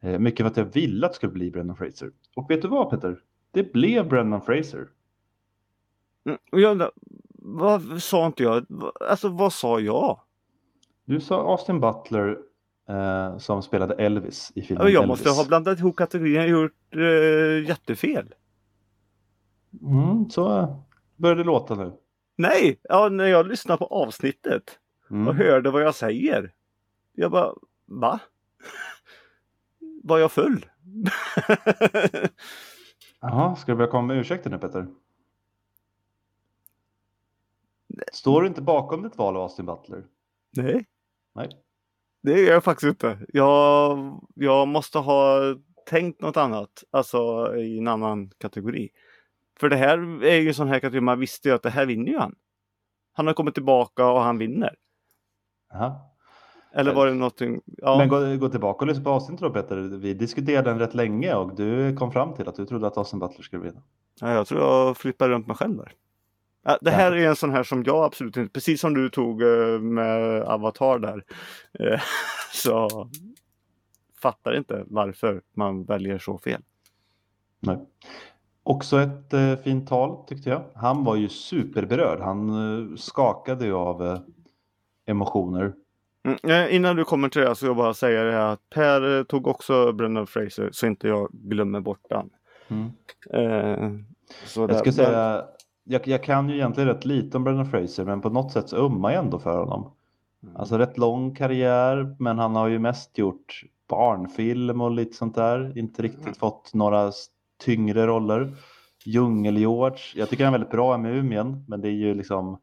Eh, mycket för att jag ville att det skulle bli Brendan Fraser. Och vet du vad Peter? Det blev Brendan Fraser. Mm. Och jag undrar, vad sa inte jag? Alltså vad sa jag? Du sa Austin Butler eh, som spelade Elvis i filmen Ja, jag Elvis. måste ha blandat ihop kategorierna och gjort eh, jättefel. Mm, så eh, börjar det låta nu. Nej, ja, när jag lyssnar på avsnittet Mm. och hörde vad jag säger. Jag bara, va? Var jag full? Jaha, ska du börja komma med ursäkter nu Peter? Står du inte bakom ditt val av Austin Butler? Nej, Nej. Mm. det gör jag faktiskt inte. Jag, jag måste ha tänkt något annat, alltså i en annan kategori. För det här är ju en sån här kategori, man visste ju att det här vinner ju han. Han har kommit tillbaka och han vinner. Jaha. Eller var det någonting? Ja. Men gå, gå tillbaka och lyssna på avsnittet då Peter. Vi diskuterade den rätt länge och du kom fram till att du trodde att Austin Butler skulle vinna. Ja, jag tror jag flippar runt mig själv där. Det här är en sån här som jag absolut inte, precis som du tog eh, med Avatar där. eh, Så fattar inte varför man väljer så fel. Nej. Också ett eh, fint tal tyckte jag. Han var ju superberörd. Han eh, skakade ju av eh, emotioner. Mm, eh, innan du kommer till det så vill jag bara säga det här att Per eh, tog också Brendan Fraser så inte jag glömmer bort den. Mm. Eh, Jag där- ska säga, jag, jag kan ju egentligen rätt lite om Brendan Fraser, men på något sätt så ömmar jag ändå för honom. Mm. Alltså rätt lång karriär, men han har ju mest gjort barnfilm och lite sånt där. Inte riktigt Mm. fått några tyngre roller. Djungel-George, jag tycker han är väldigt bra i Mumien, men det är ju liksom,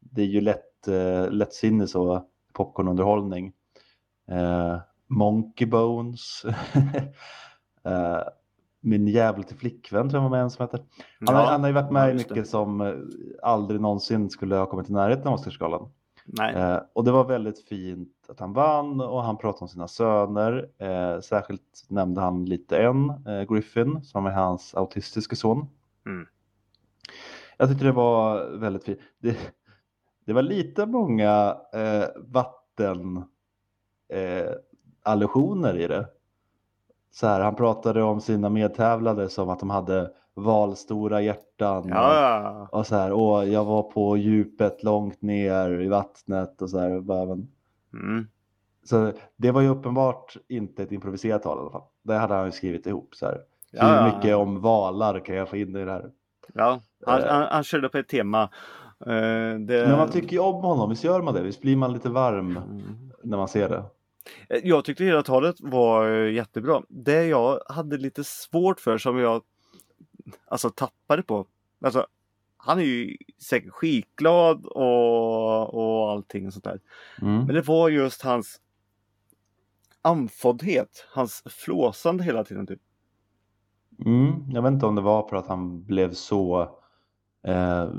det är ju lätt, eh, lättsinnig så popcornunderhållning. Eh, Monkey Bones. eh, min jävla till flickvän tror jag var med en som heter. Han, har, Ja, han har ju varit med i det. mycket som eh, aldrig någonsin skulle ha kommit i närheten av Oscarsgalan. Eh, och det var väldigt fint att han vann och han pratade om sina söner. Eh, särskilt nämnde han lite en, eh, Griffin, som är hans autistiska son. Mm. Jag tyckte det var väldigt fint. Det, det var lite många eh, vatten eh, allusioner i det. Så här, han pratade om sina medtävlade som att de hade valstora hjärtan. Ja, ja. Och så här, åh, jag var på djupet långt ner i vattnet och så här. och Bara, men... Mm. Så det var ju uppenbart inte ett improviserat tal i alla fall. Det hade han ju skrivit ihop så här. Ja, Hur mycket om valar kan jag få in i det här? Ja, han, uh, han, han körde på ett tema. Uh, det... Men man tycker ju om honom, visst gör man det? Visst blir man lite varm mm. när man ser det? Eh, jag tyckte hela talet var jättebra. Det jag hade lite svårt för som jag alltså tappade på. Alltså, han är ju säkert skitglad och, och allting och sånt där. Mm. Men det var just hans andfåddhet, hans flåsande hela tiden typ. Mm, jag vet inte om det var för att han blev så eh,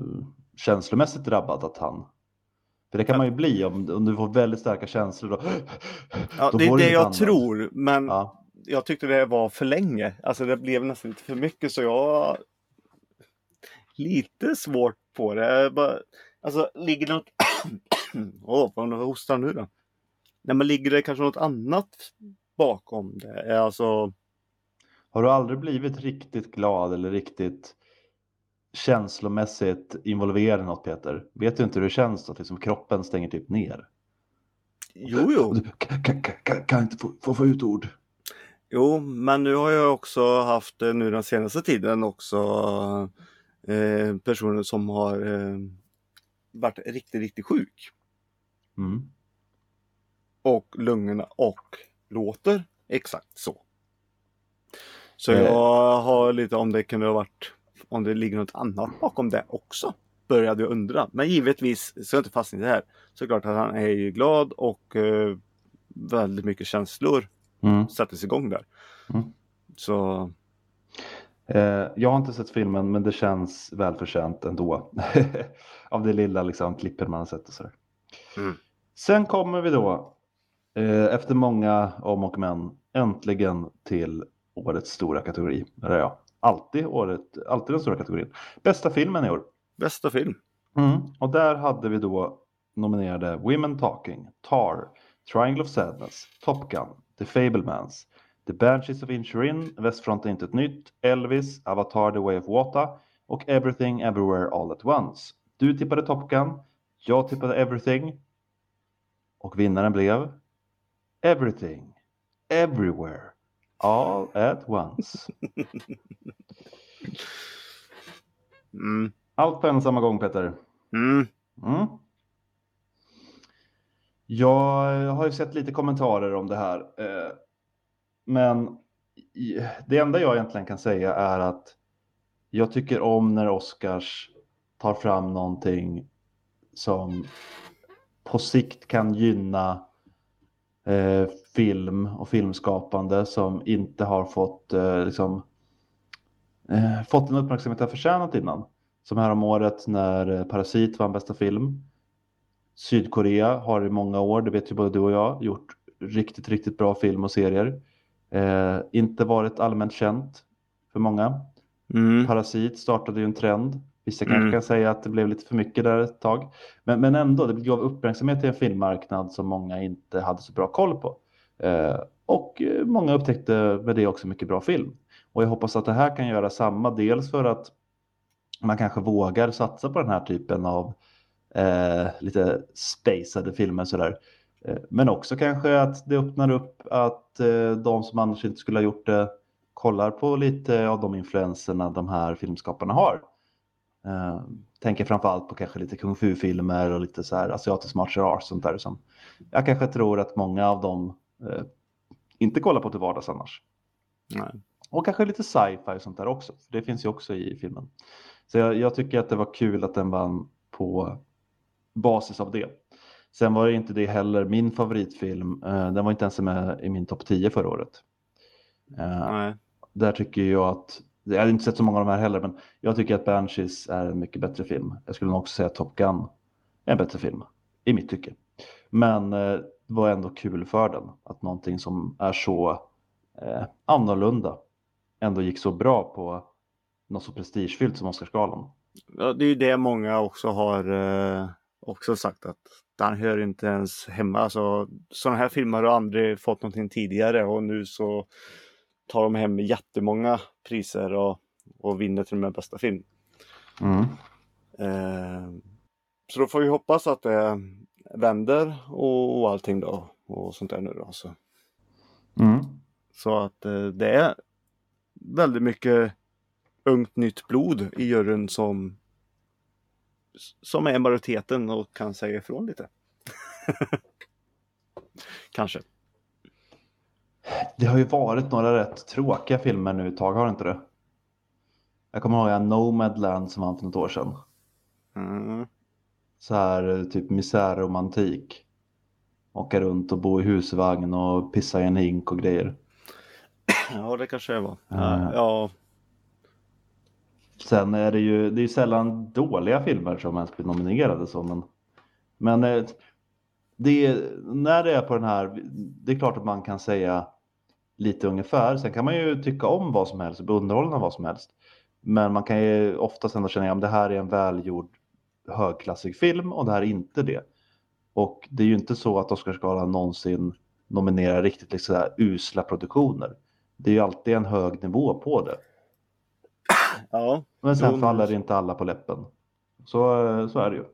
känslomässigt drabbad att han för det kan man ju bli om, om du får väldigt starka känslor. Då, ja, då det är det jag annat. tror, men ja. jag tyckte det var för länge. Alltså det blev nästan lite för mycket så jag lite svårt på det. Bara, alltså ligger det något... Åh, oh, vad hostar nu då? Nej, men ligger det kanske något annat bakom det? Alltså... Har du aldrig blivit riktigt glad eller riktigt känslomässigt involverad i något Peter? Vet du inte hur det känns att liksom kroppen stänger typ ner? Jo, jo. Kan, kan, kan, kan inte få, få, få ut ord. Jo, men nu har jag också haft eh, nu den senaste tiden också eh, personer som har eh, varit riktigt, riktigt sjuk. Mm. Och lungorna och låter exakt så. Så eh. jag har lite om det kunde ha varit om det ligger något annat bakom det också. Började jag undra. Men givetvis så är jag inte fast i det här. Såklart att han är ju glad och eh, väldigt mycket känslor mm. sättes igång där. Mm. Så Eh, jag har inte sett filmen men det känns välförtjänt ändå. Av det lilla liksom, klippen man har sett och sådär. Mm. Sen kommer vi då eh, efter många om och men äntligen till årets stora kategori. Eller ja, alltid, året, alltid den stora kategorin. Bästa filmen i år. Bästa film. Mm. Och där hade vi då nominerade Women Talking, Tar, Triangle of Sadness, Top Gun, The Fablemans, The Banshees of Inisherin, Västfront är inte ett nytt, Elvis, Avatar The Way of Water och Everything Everywhere All At Once. Du tippade Top Gun, jag tippade Everything och vinnaren blev Everything, Everywhere, All At Once. Mm. Allt på en samma gång Peter. Mm. Mm. Jag har ju sett lite kommentarer om det här. Eh, men det enda jag egentligen kan säga är att jag tycker om när Oscars tar fram någonting som på sikt kan gynna eh, film och filmskapande som inte har fått, eh, liksom, eh, fått den uppmärksamhet det förtjänat innan. Som här om året när Parasit vann bästa film. Sydkorea har i många år, det vet ju både du och jag, gjort riktigt, riktigt bra film och serier. Eh, inte varit allmänt känt för många. Mm. Parasit startade ju en trend. Vissa kanske mm. kan säga att det blev lite för mycket där ett tag. Men, men ändå, det gav uppmärksamhet till en filmmarknad som många inte hade så bra koll på. Eh, och många upptäckte med det också mycket bra film. Och jag hoppas att det här kan göra samma, dels för att man kanske vågar satsa på den här typen av eh, lite spacade filmer sådär. Eh, men också kanske att det öppnar upp att eh, de som annars inte skulle ha gjort det kollar på lite av de influenserna de här filmskaparna har. Eh, tänker framförallt på kanske lite kung fu-filmer och lite så här asiatisk martial arts sånt där som jag kanske tror att många av dem inte kollar på till vardags annars. Nej. Och kanske lite sci-fi och sånt där också, för det finns ju också i filmen. Så jag, jag tycker att det var kul att den vann på basis av det. Sen var det inte det heller min favoritfilm. Uh, den var inte ens med i min topp 10 förra året. Uh, där tycker jag att, jag har inte sett så många av de här heller, men jag tycker att Banshees är en mycket bättre film. Jag skulle nog också säga att Top Gun är en bättre film, i mitt tycke. Men det var ändå kul för den, att någonting som är så annorlunda ändå gick så bra på något så prestigefyllt som Oscarsgalan. Ja, det är ju det många också har också sagt att den hör inte ens hemma. Alltså, sådana här filmer har aldrig fått någonting tidigare och nu så tar de hem jättemånga priser och, och vinner till och med bästa film. Mm. Eh, så då får vi hoppas att det vänder och, och allting då och sånt där nu då. Så, mm. så att eh, det är väldigt mycket ungt nytt blod i juryn som som är majoriteten och kan säga ifrån lite. Kanske. Det har ju varit några rätt tråkiga filmer nu ett tag, har det inte det? Jag kommer ihåg en Nomadland som vann för något år sedan. Mm. Så här typ misärromantik. Åka runt och bo i husvagn och pissa i en hink och grejer. Ja, det kanske det var. Uh, ja. Sen är det ju, det är ju sällan dåliga filmer som ens blir nominerade så, men, men eh, det, när det är på den här, det är klart att man kan säga lite ungefär. Sen kan man ju tycka om vad som helst av vad som helst. Men man kan ju oftast ändå känna att det här är en välgjord högklassig film och det här är inte det. Och det är ju inte så att Oscarsgalan någonsin nominerar riktigt liksom så usla produktioner. Det är ju alltid en hög nivå på det. Ja. Men sen faller men... inte alla på läppen. Så, så är det ju.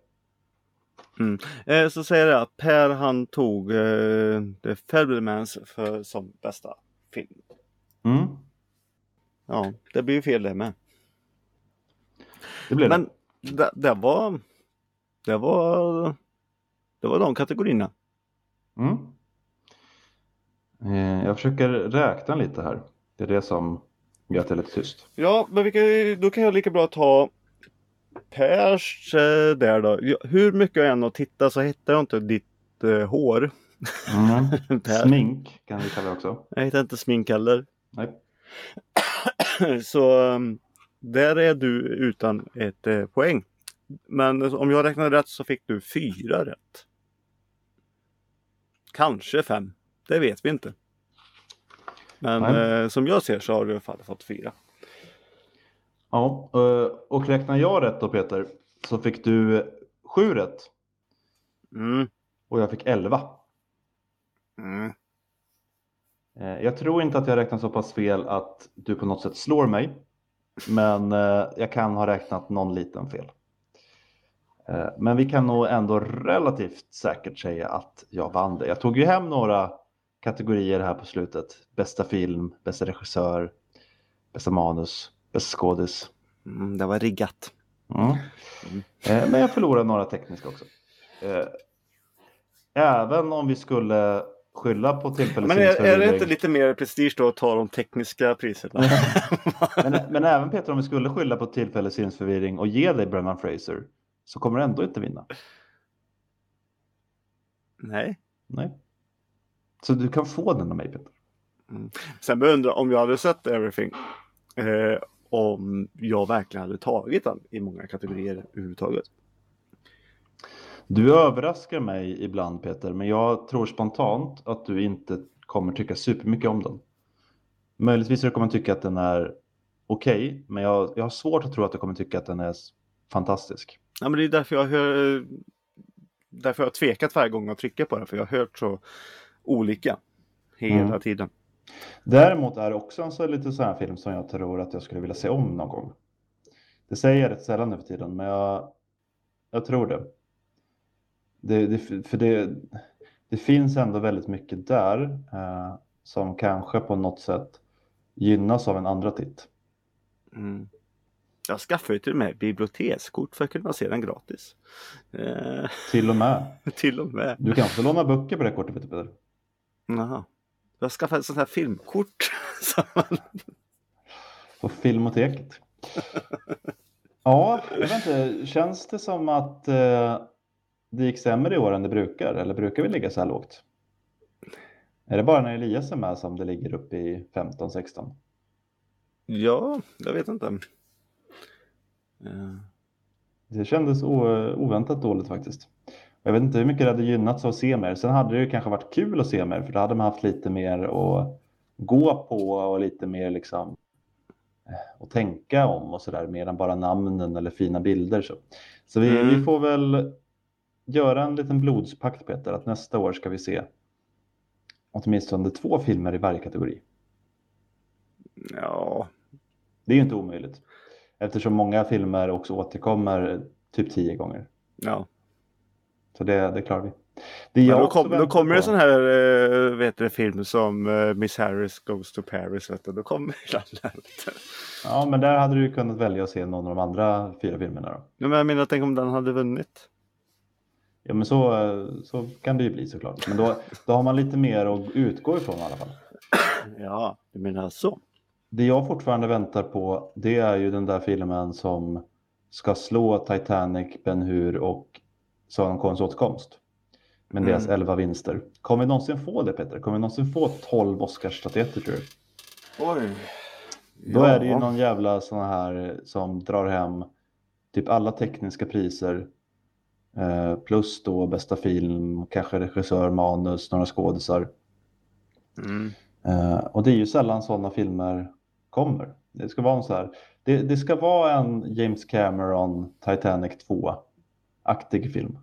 Mm. Eh, så säger jag att Per han tog eh, The Fablemans för som bästa film. Mm. Ja, det blir ju fel det med. Det blev Men det. Det, var det var det var de kategorierna. Mm. Eh, jag försöker räkna lite här. Det är det som gör att det är lite tyst. Ja, men vi kan, då kan jag lika bra ta Pers eh, där då. Hur mycket jag än har tittat så hittar jag inte ditt eh, hår. Mm. smink kan vi kalla det också. Jag hittar inte smink heller. Nej. så um, där är du utan ett eh, poäng. Men om jag räknar rätt så fick du fyra rätt. Kanske fem. Det vet vi inte. Men eh, som jag ser så har du i alla fall fått fyra. Ja, eh, och räknar jag rätt då Peter så fick du sju rätt. Mm. Och jag fick elva. Mm. Eh, jag tror inte att jag räknat så pass fel att du på något sätt slår mig. Men eh, jag kan ha räknat någon liten fel. Men vi kan nog ändå relativt säkert säga att jag vann det. Jag tog ju hem några kategorier här på slutet. Bästa film, bästa regissör, bästa manus, bästa skådis. Mm, det var riggat. Mm. Mm. men jag förlorade några tekniska också. Eh, även om vi skulle skylla på tillfället. Men är, är det inte lite mer prestige då att ta de tekniska priserna? men, men, även Peter, om vi skulle skylla på tillfällig sinnesförvirring och ge dig Brennan Fraser så kommer du ändå inte vinna. Nej. Nej. Så du kan få den av mig Peter. Mm. Sen undrar om jag hade sett Everything. Eh, om jag verkligen hade tagit den i många kategorier överhuvudtaget. Du överraskar mig ibland Peter, men jag tror spontant att du inte kommer tycka supermycket om den. Möjligtvis du kommer tycka att den är okej, okay, men jag, jag har svårt att tro att du kommer tycka att den är fantastisk. Ja, men det är därför jag hör, därför jag har tvekat varje gång jag trycker på den, för jag har hört så olika hela mm. tiden. Däremot är det också en så lite sån här film som jag tror att jag skulle vilja se om någon gång. Det säger jag rätt sällan nu för tiden, men jag, jag tror det. Det, det för det, det finns ändå väldigt mycket där eh, som kanske på något sätt gynnas av en andra titt. Mm. Jag skaffade ju till och med bibliotekskort för att kunna se den gratis. Eh... Till och med? till och med. Du kan få låna böcker på det kortet Peter. Jaha. Jag skaffade ett sånt här filmkort. På Filmoteket. Ja, jag vet inte. Känns det som att eh, det gick sämre i år än det brukar? Eller brukar vi ligga så här lågt? Är det bara när Elias är med som det ligger upp i 15-16? Ja, jag vet inte. Ja. Det kändes oväntat dåligt faktiskt. Jag vet inte hur mycket det hade gynnats av att se mer. Sen hade det ju kanske varit kul att se mer för då hade man haft lite mer att gå på och lite mer liksom att eh, tänka om och sådär mer än bara namnen eller fina bilder. Så, så vi, mm. vi får väl göra en liten blodspakt Peter att nästa år ska vi se åtminstone två filmer i varje kategori. Ja. Det är ju inte omöjligt eftersom många filmer också återkommer typ tio gånger. Ja. Så det, det klarar vi. Det då, kom, då kommer en sån här uh, vet du, film som uh, Miss Harris Goes to Paris. Vet du, då kommer den Ja, men där hade du kunnat välja att se någon av de andra fyra filmerna då. Ja, men jag menar, tänk om den hade vunnit. Ja, men så, så kan det ju bli såklart. Men då, då har man lite mer att utgå ifrån i alla fall. Ja, du menar så. Det jag fortfarande väntar på, det är ju den där filmen som ska slå Titanic, Ben Hur och Sagan om konungens återkomst. Med mm. deras elva vinster. Kommer vi någonsin få det Peter? Kommer vi någonsin få 12 Oscarsstatyetter tror du? Oj. Då är det ju någon jävla sån här som drar hem typ alla tekniska priser plus då bästa film, kanske regissör, manus, några skådisar. Mm. Eh, och det är ju sällan sådana filmer kommer. Det ska vara en så här, det, det ska vara en James Cameron Titanic 2-aktig film.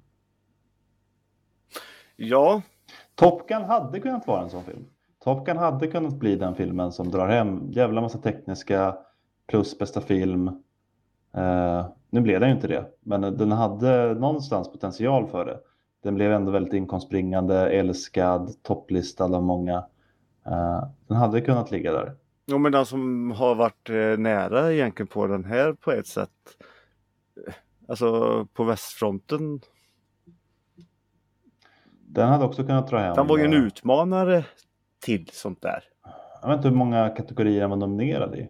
Ja. Top Gun hade kunnat vara en sån film. Top Gun hade kunnat bli den filmen som drar hem jävla massa tekniska plus bästa film. Uh, nu blev den ju inte det, men den hade någonstans potential för det. Den blev ändå väldigt inkomstbringande, älskad, topplistad av många. Uh, den hade kunnat ligga där. Jo, men den som har varit eh, nära egentligen på den här på ett sätt. Alltså på västfronten den hade också kunnat dra hem. Den var ju en eh, utmanare till sånt där. Jag vet inte hur många kategorier han var nominerad i.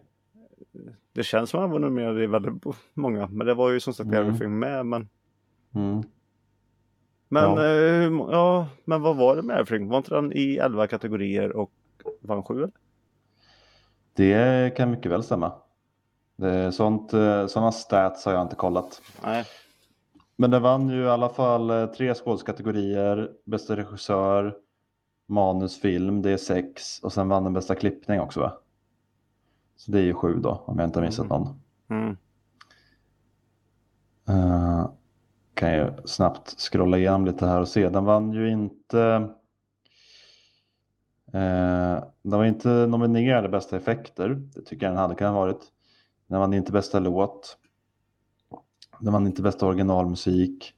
Det känns som att han var nominerad i väldigt många. Men det var ju som sagt mm. Everything med. Men, mm. men, ja. Eh, ja. men vad var det med Everything? Var inte den i 11 kategorier och vann 7? Det kan mycket väl stämma. Sånt, eh, sådana stats har jag inte kollat. Nej. Men den vann ju i alla fall eh, tre skådespelkategorier. Bästa regissör, manus, film, det är sex. Och sen vann den bästa klippning också va? Så det är ju sju då, om jag inte har missat mm. någon. Mm. Uh, kan ju snabbt scrolla igenom lite här och se. Den vann ju inte... Uh, den var inte nominerad bästa effekter. Det tycker jag den hade kunnat varit. Den vann inte bästa låt. Den vann inte bästa originalmusik.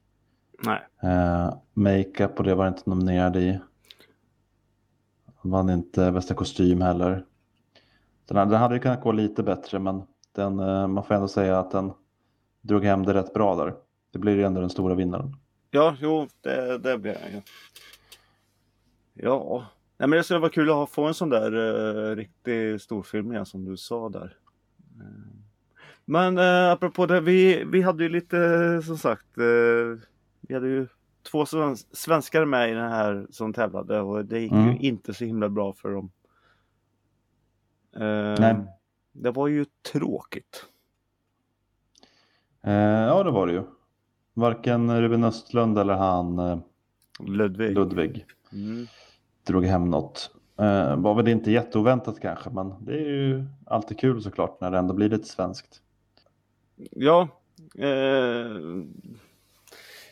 Nej. Eh, Makeup och det var inte nominerad i. Den vann inte bästa kostym heller. Den, den hade ju kunnat gå lite bättre men den, eh, man får ändå säga att den drog hem det rätt bra där. Det blir ju ändå den stora vinnaren. Ja, jo, det, det blir det. Ja, Nej, men det skulle vara kul att få en sån där uh, riktig storfilm igen som du sa där. Uh. Men eh, apropå det, vi, vi hade ju lite som sagt, eh, vi hade ju två svenskar med i den här som tävlade och det gick mm. ju inte så himla bra för dem. Eh, Nej. Det var ju tråkigt. Eh, ja, det var det ju. Varken Ruben Östlund eller han eh, Ludvig, Ludvig mm. drog hem något. Eh, var väl inte jätteoväntat kanske, men det är ju alltid kul såklart när det ändå blir lite svenskt. Ja. Eh,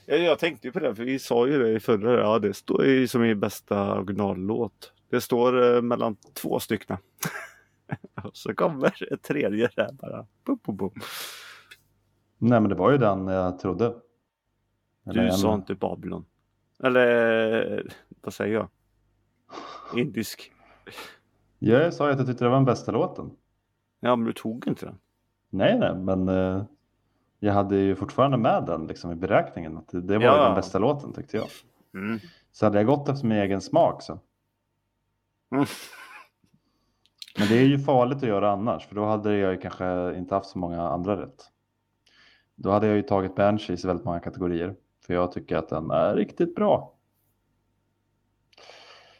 jag tänkte ju på det, för vi sa ju det i förra. Ja, det står ju som i bästa originallåt. Det står eh, mellan två stycken. Och så kommer ett tredje där bara. Boom, boom, boom. Nej, men det var ju den jag trodde. Eller du sa inte Babylon. Eller vad säger jag? Indisk. Jag sa ju att jag tyckte det var den bästa låten. Ja, men du tog inte den. Nej, nej, men eh, jag hade ju fortfarande med den liksom, i beräkningen. Att det, det var ja. den bästa låten tyckte jag. Mm. Så hade jag gått efter min egen smak så. Mm. Men det är ju farligt att göra annars, för då hade jag ju kanske inte haft så många andra rätt. Då hade jag ju tagit Banshees i väldigt många kategorier, för jag tycker att den är riktigt bra.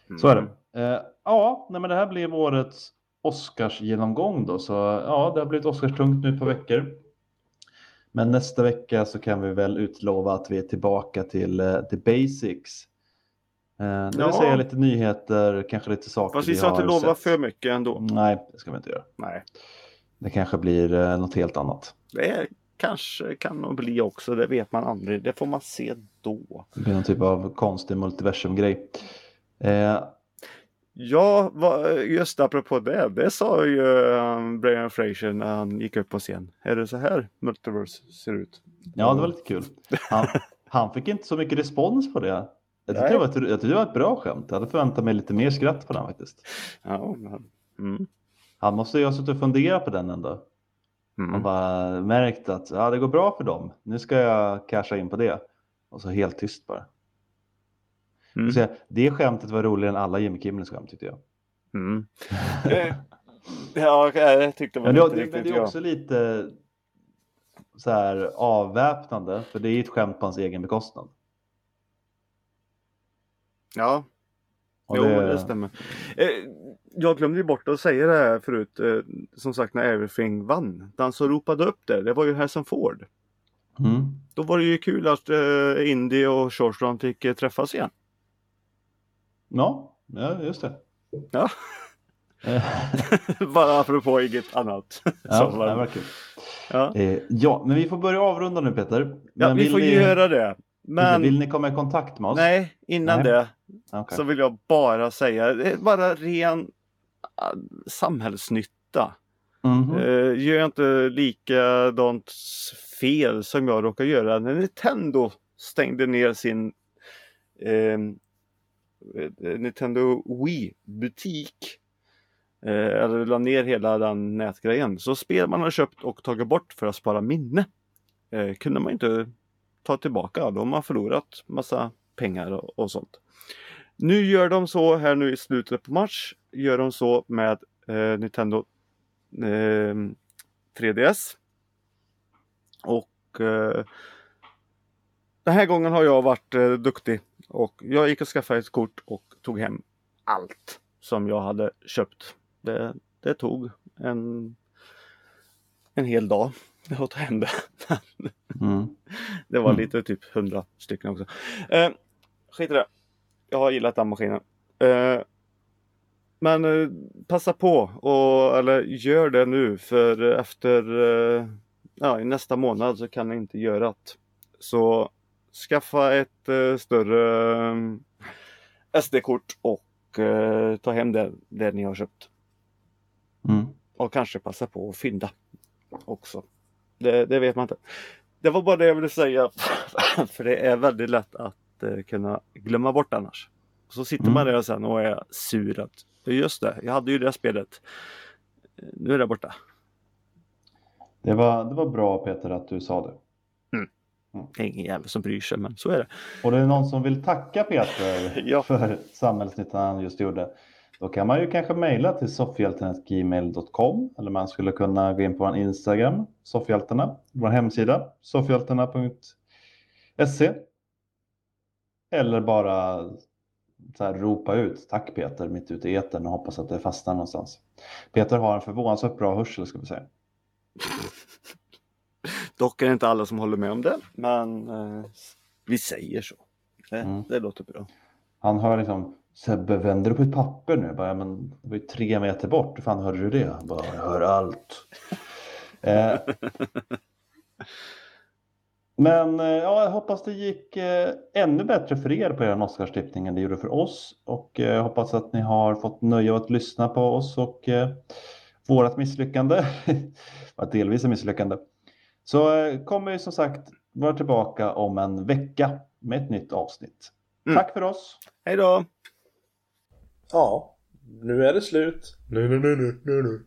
Mm. Så är det. Eh, ja, nej, men det här blev årets Oscars genomgång då. Så ja, det har blivit Oscarstungt nu par veckor. Men nästa vecka så kan vi väl utlova att vi är tillbaka till uh, the basics. Det vill ja. säga lite nyheter, kanske lite saker Fast vi ska inte lova sett. för mycket ändå. Nej, det ska vi inte göra. Nej. Det kanske blir uh, något helt annat. Det är, kanske kan nog bli också, det vet man aldrig. Det får man se då. Det blir någon typ av konstig multiversum-grej. Eh, Ja, just apropå det. Det sa ju um, Brian Fraser när han gick upp på scen. Är det så här Multiverse ser ut? Ja, det var lite kul. Han, han fick inte så mycket respons på det. Jag tyckte, det var ett, jag tyckte det var ett bra skämt. Jag hade förväntat mig lite mer skratt på den faktiskt. Ja, mm. Han måste ju ha suttit och funderat på den ändå. Mm. Och bara märkt att ja, det går bra för dem. Nu ska jag casha in på det. Och så helt tyst bara. Mm. Så det skämtet var roligare än alla Jimmy Kimmels skämt tyckte jag. Mm. Eh, ja, jag tyckte det var men det, riktigt, men det är också lite så här avväpnande. För det är ett skämt på hans egen bekostnad. Ja, och jo, det... det stämmer. Eh, jag glömde ju bort att säga det här förut. Eh, som sagt när Everything vann. Den som ropade upp det, det var ju Harrison Ford. Mm. Då var det ju kul att eh, Indy och Shortstrom fick träffas igen. Ja, ja just det. Ja. Bara apropå inget annat. Ja, det var kul. Ja. Ja, men vi får börja avrunda nu Peter. Ja, vi får ni... göra det. Men... Vill ni komma i kontakt med oss? Nej, innan Nej. det okay. så vill jag bara säga, det är bara ren uh, samhällsnytta. Mm -hmm. gör inte likadant fel som jag råkade göra när Nintendo stängde ner sin uh, Nintendo Wii-butik. eller la ner hela den nätgrejen. Så spel man har köpt och tagit bort för att spara minne kunde man inte ta tillbaka. De har förlorat massa pengar och, och sånt. Nu gör de så här nu i slutet på mars. Gör de så med eh, Nintendo eh, 3DS. Och eh, den här gången har jag varit eh, duktig och jag gick och skaffade ett kort och tog hem allt som jag hade köpt. Det, det tog en, en hel dag att ta hem det. Mm. Det var mm. lite typ hundra stycken också. Eh, skit i det. Jag har gillat den maskinen. Eh, men eh, passa på och eller gör det nu för efter eh, ja, i nästa månad så kan ni inte göra det. Så skaffa ett eh, större eh, SD-kort och ta hem det, det ni har köpt. Mm. Och kanske passa på att fynda också. Det, det, vet man inte. Det var bara det jag ville säga. För det är väldigt lätt att eh, kunna glömma bort annars. Så sitter mm. man där sen och är sur att just det, jag hade ju det spelet. Nu är det borta. Det var, det var bra Peter att du sa det. Mm. Mm. Det är ingen jävel som bryr sig men så är det. Och det är någon som vill tacka Peter ja. för samhällsnyttan han just gjorde. Då kan man ju kanske mejla till soffhjältarna.gmail.com eller man skulle kunna gå in på vår Instagram, Soffhjältarna, vår hemsida, soffhjältarna.se eller bara så här, ropa ut tack Peter mitt ute i etern och hoppas att det fastnar någonstans. Peter har en förvånansvärt bra hörsel ska vi säga. Dock är det inte alla som håller med om det, men eh, vi säger så. Det, mm. det låter bra. Han hör liksom Sebbe, vänder du på ett papper nu? Bara, ja, men det var ju tre meter bort. Hur fan hörde du det? Bara, jag hör allt. eh. Men eh, ja, jag hoppas det gick eh, ännu bättre för er på er Oscarstippning än det gjorde för oss. Och eh, jag hoppas att ni har fått nöje av att lyssna på oss och eh, vårat misslyckande. var delvis ett misslyckande. Så eh, kommer vi som sagt vara tillbaka om en vecka med ett nytt avsnitt. Mm. Tack för oss! Hej då! Ja, nu är det slut. Nu, nu, nu, nu, nu.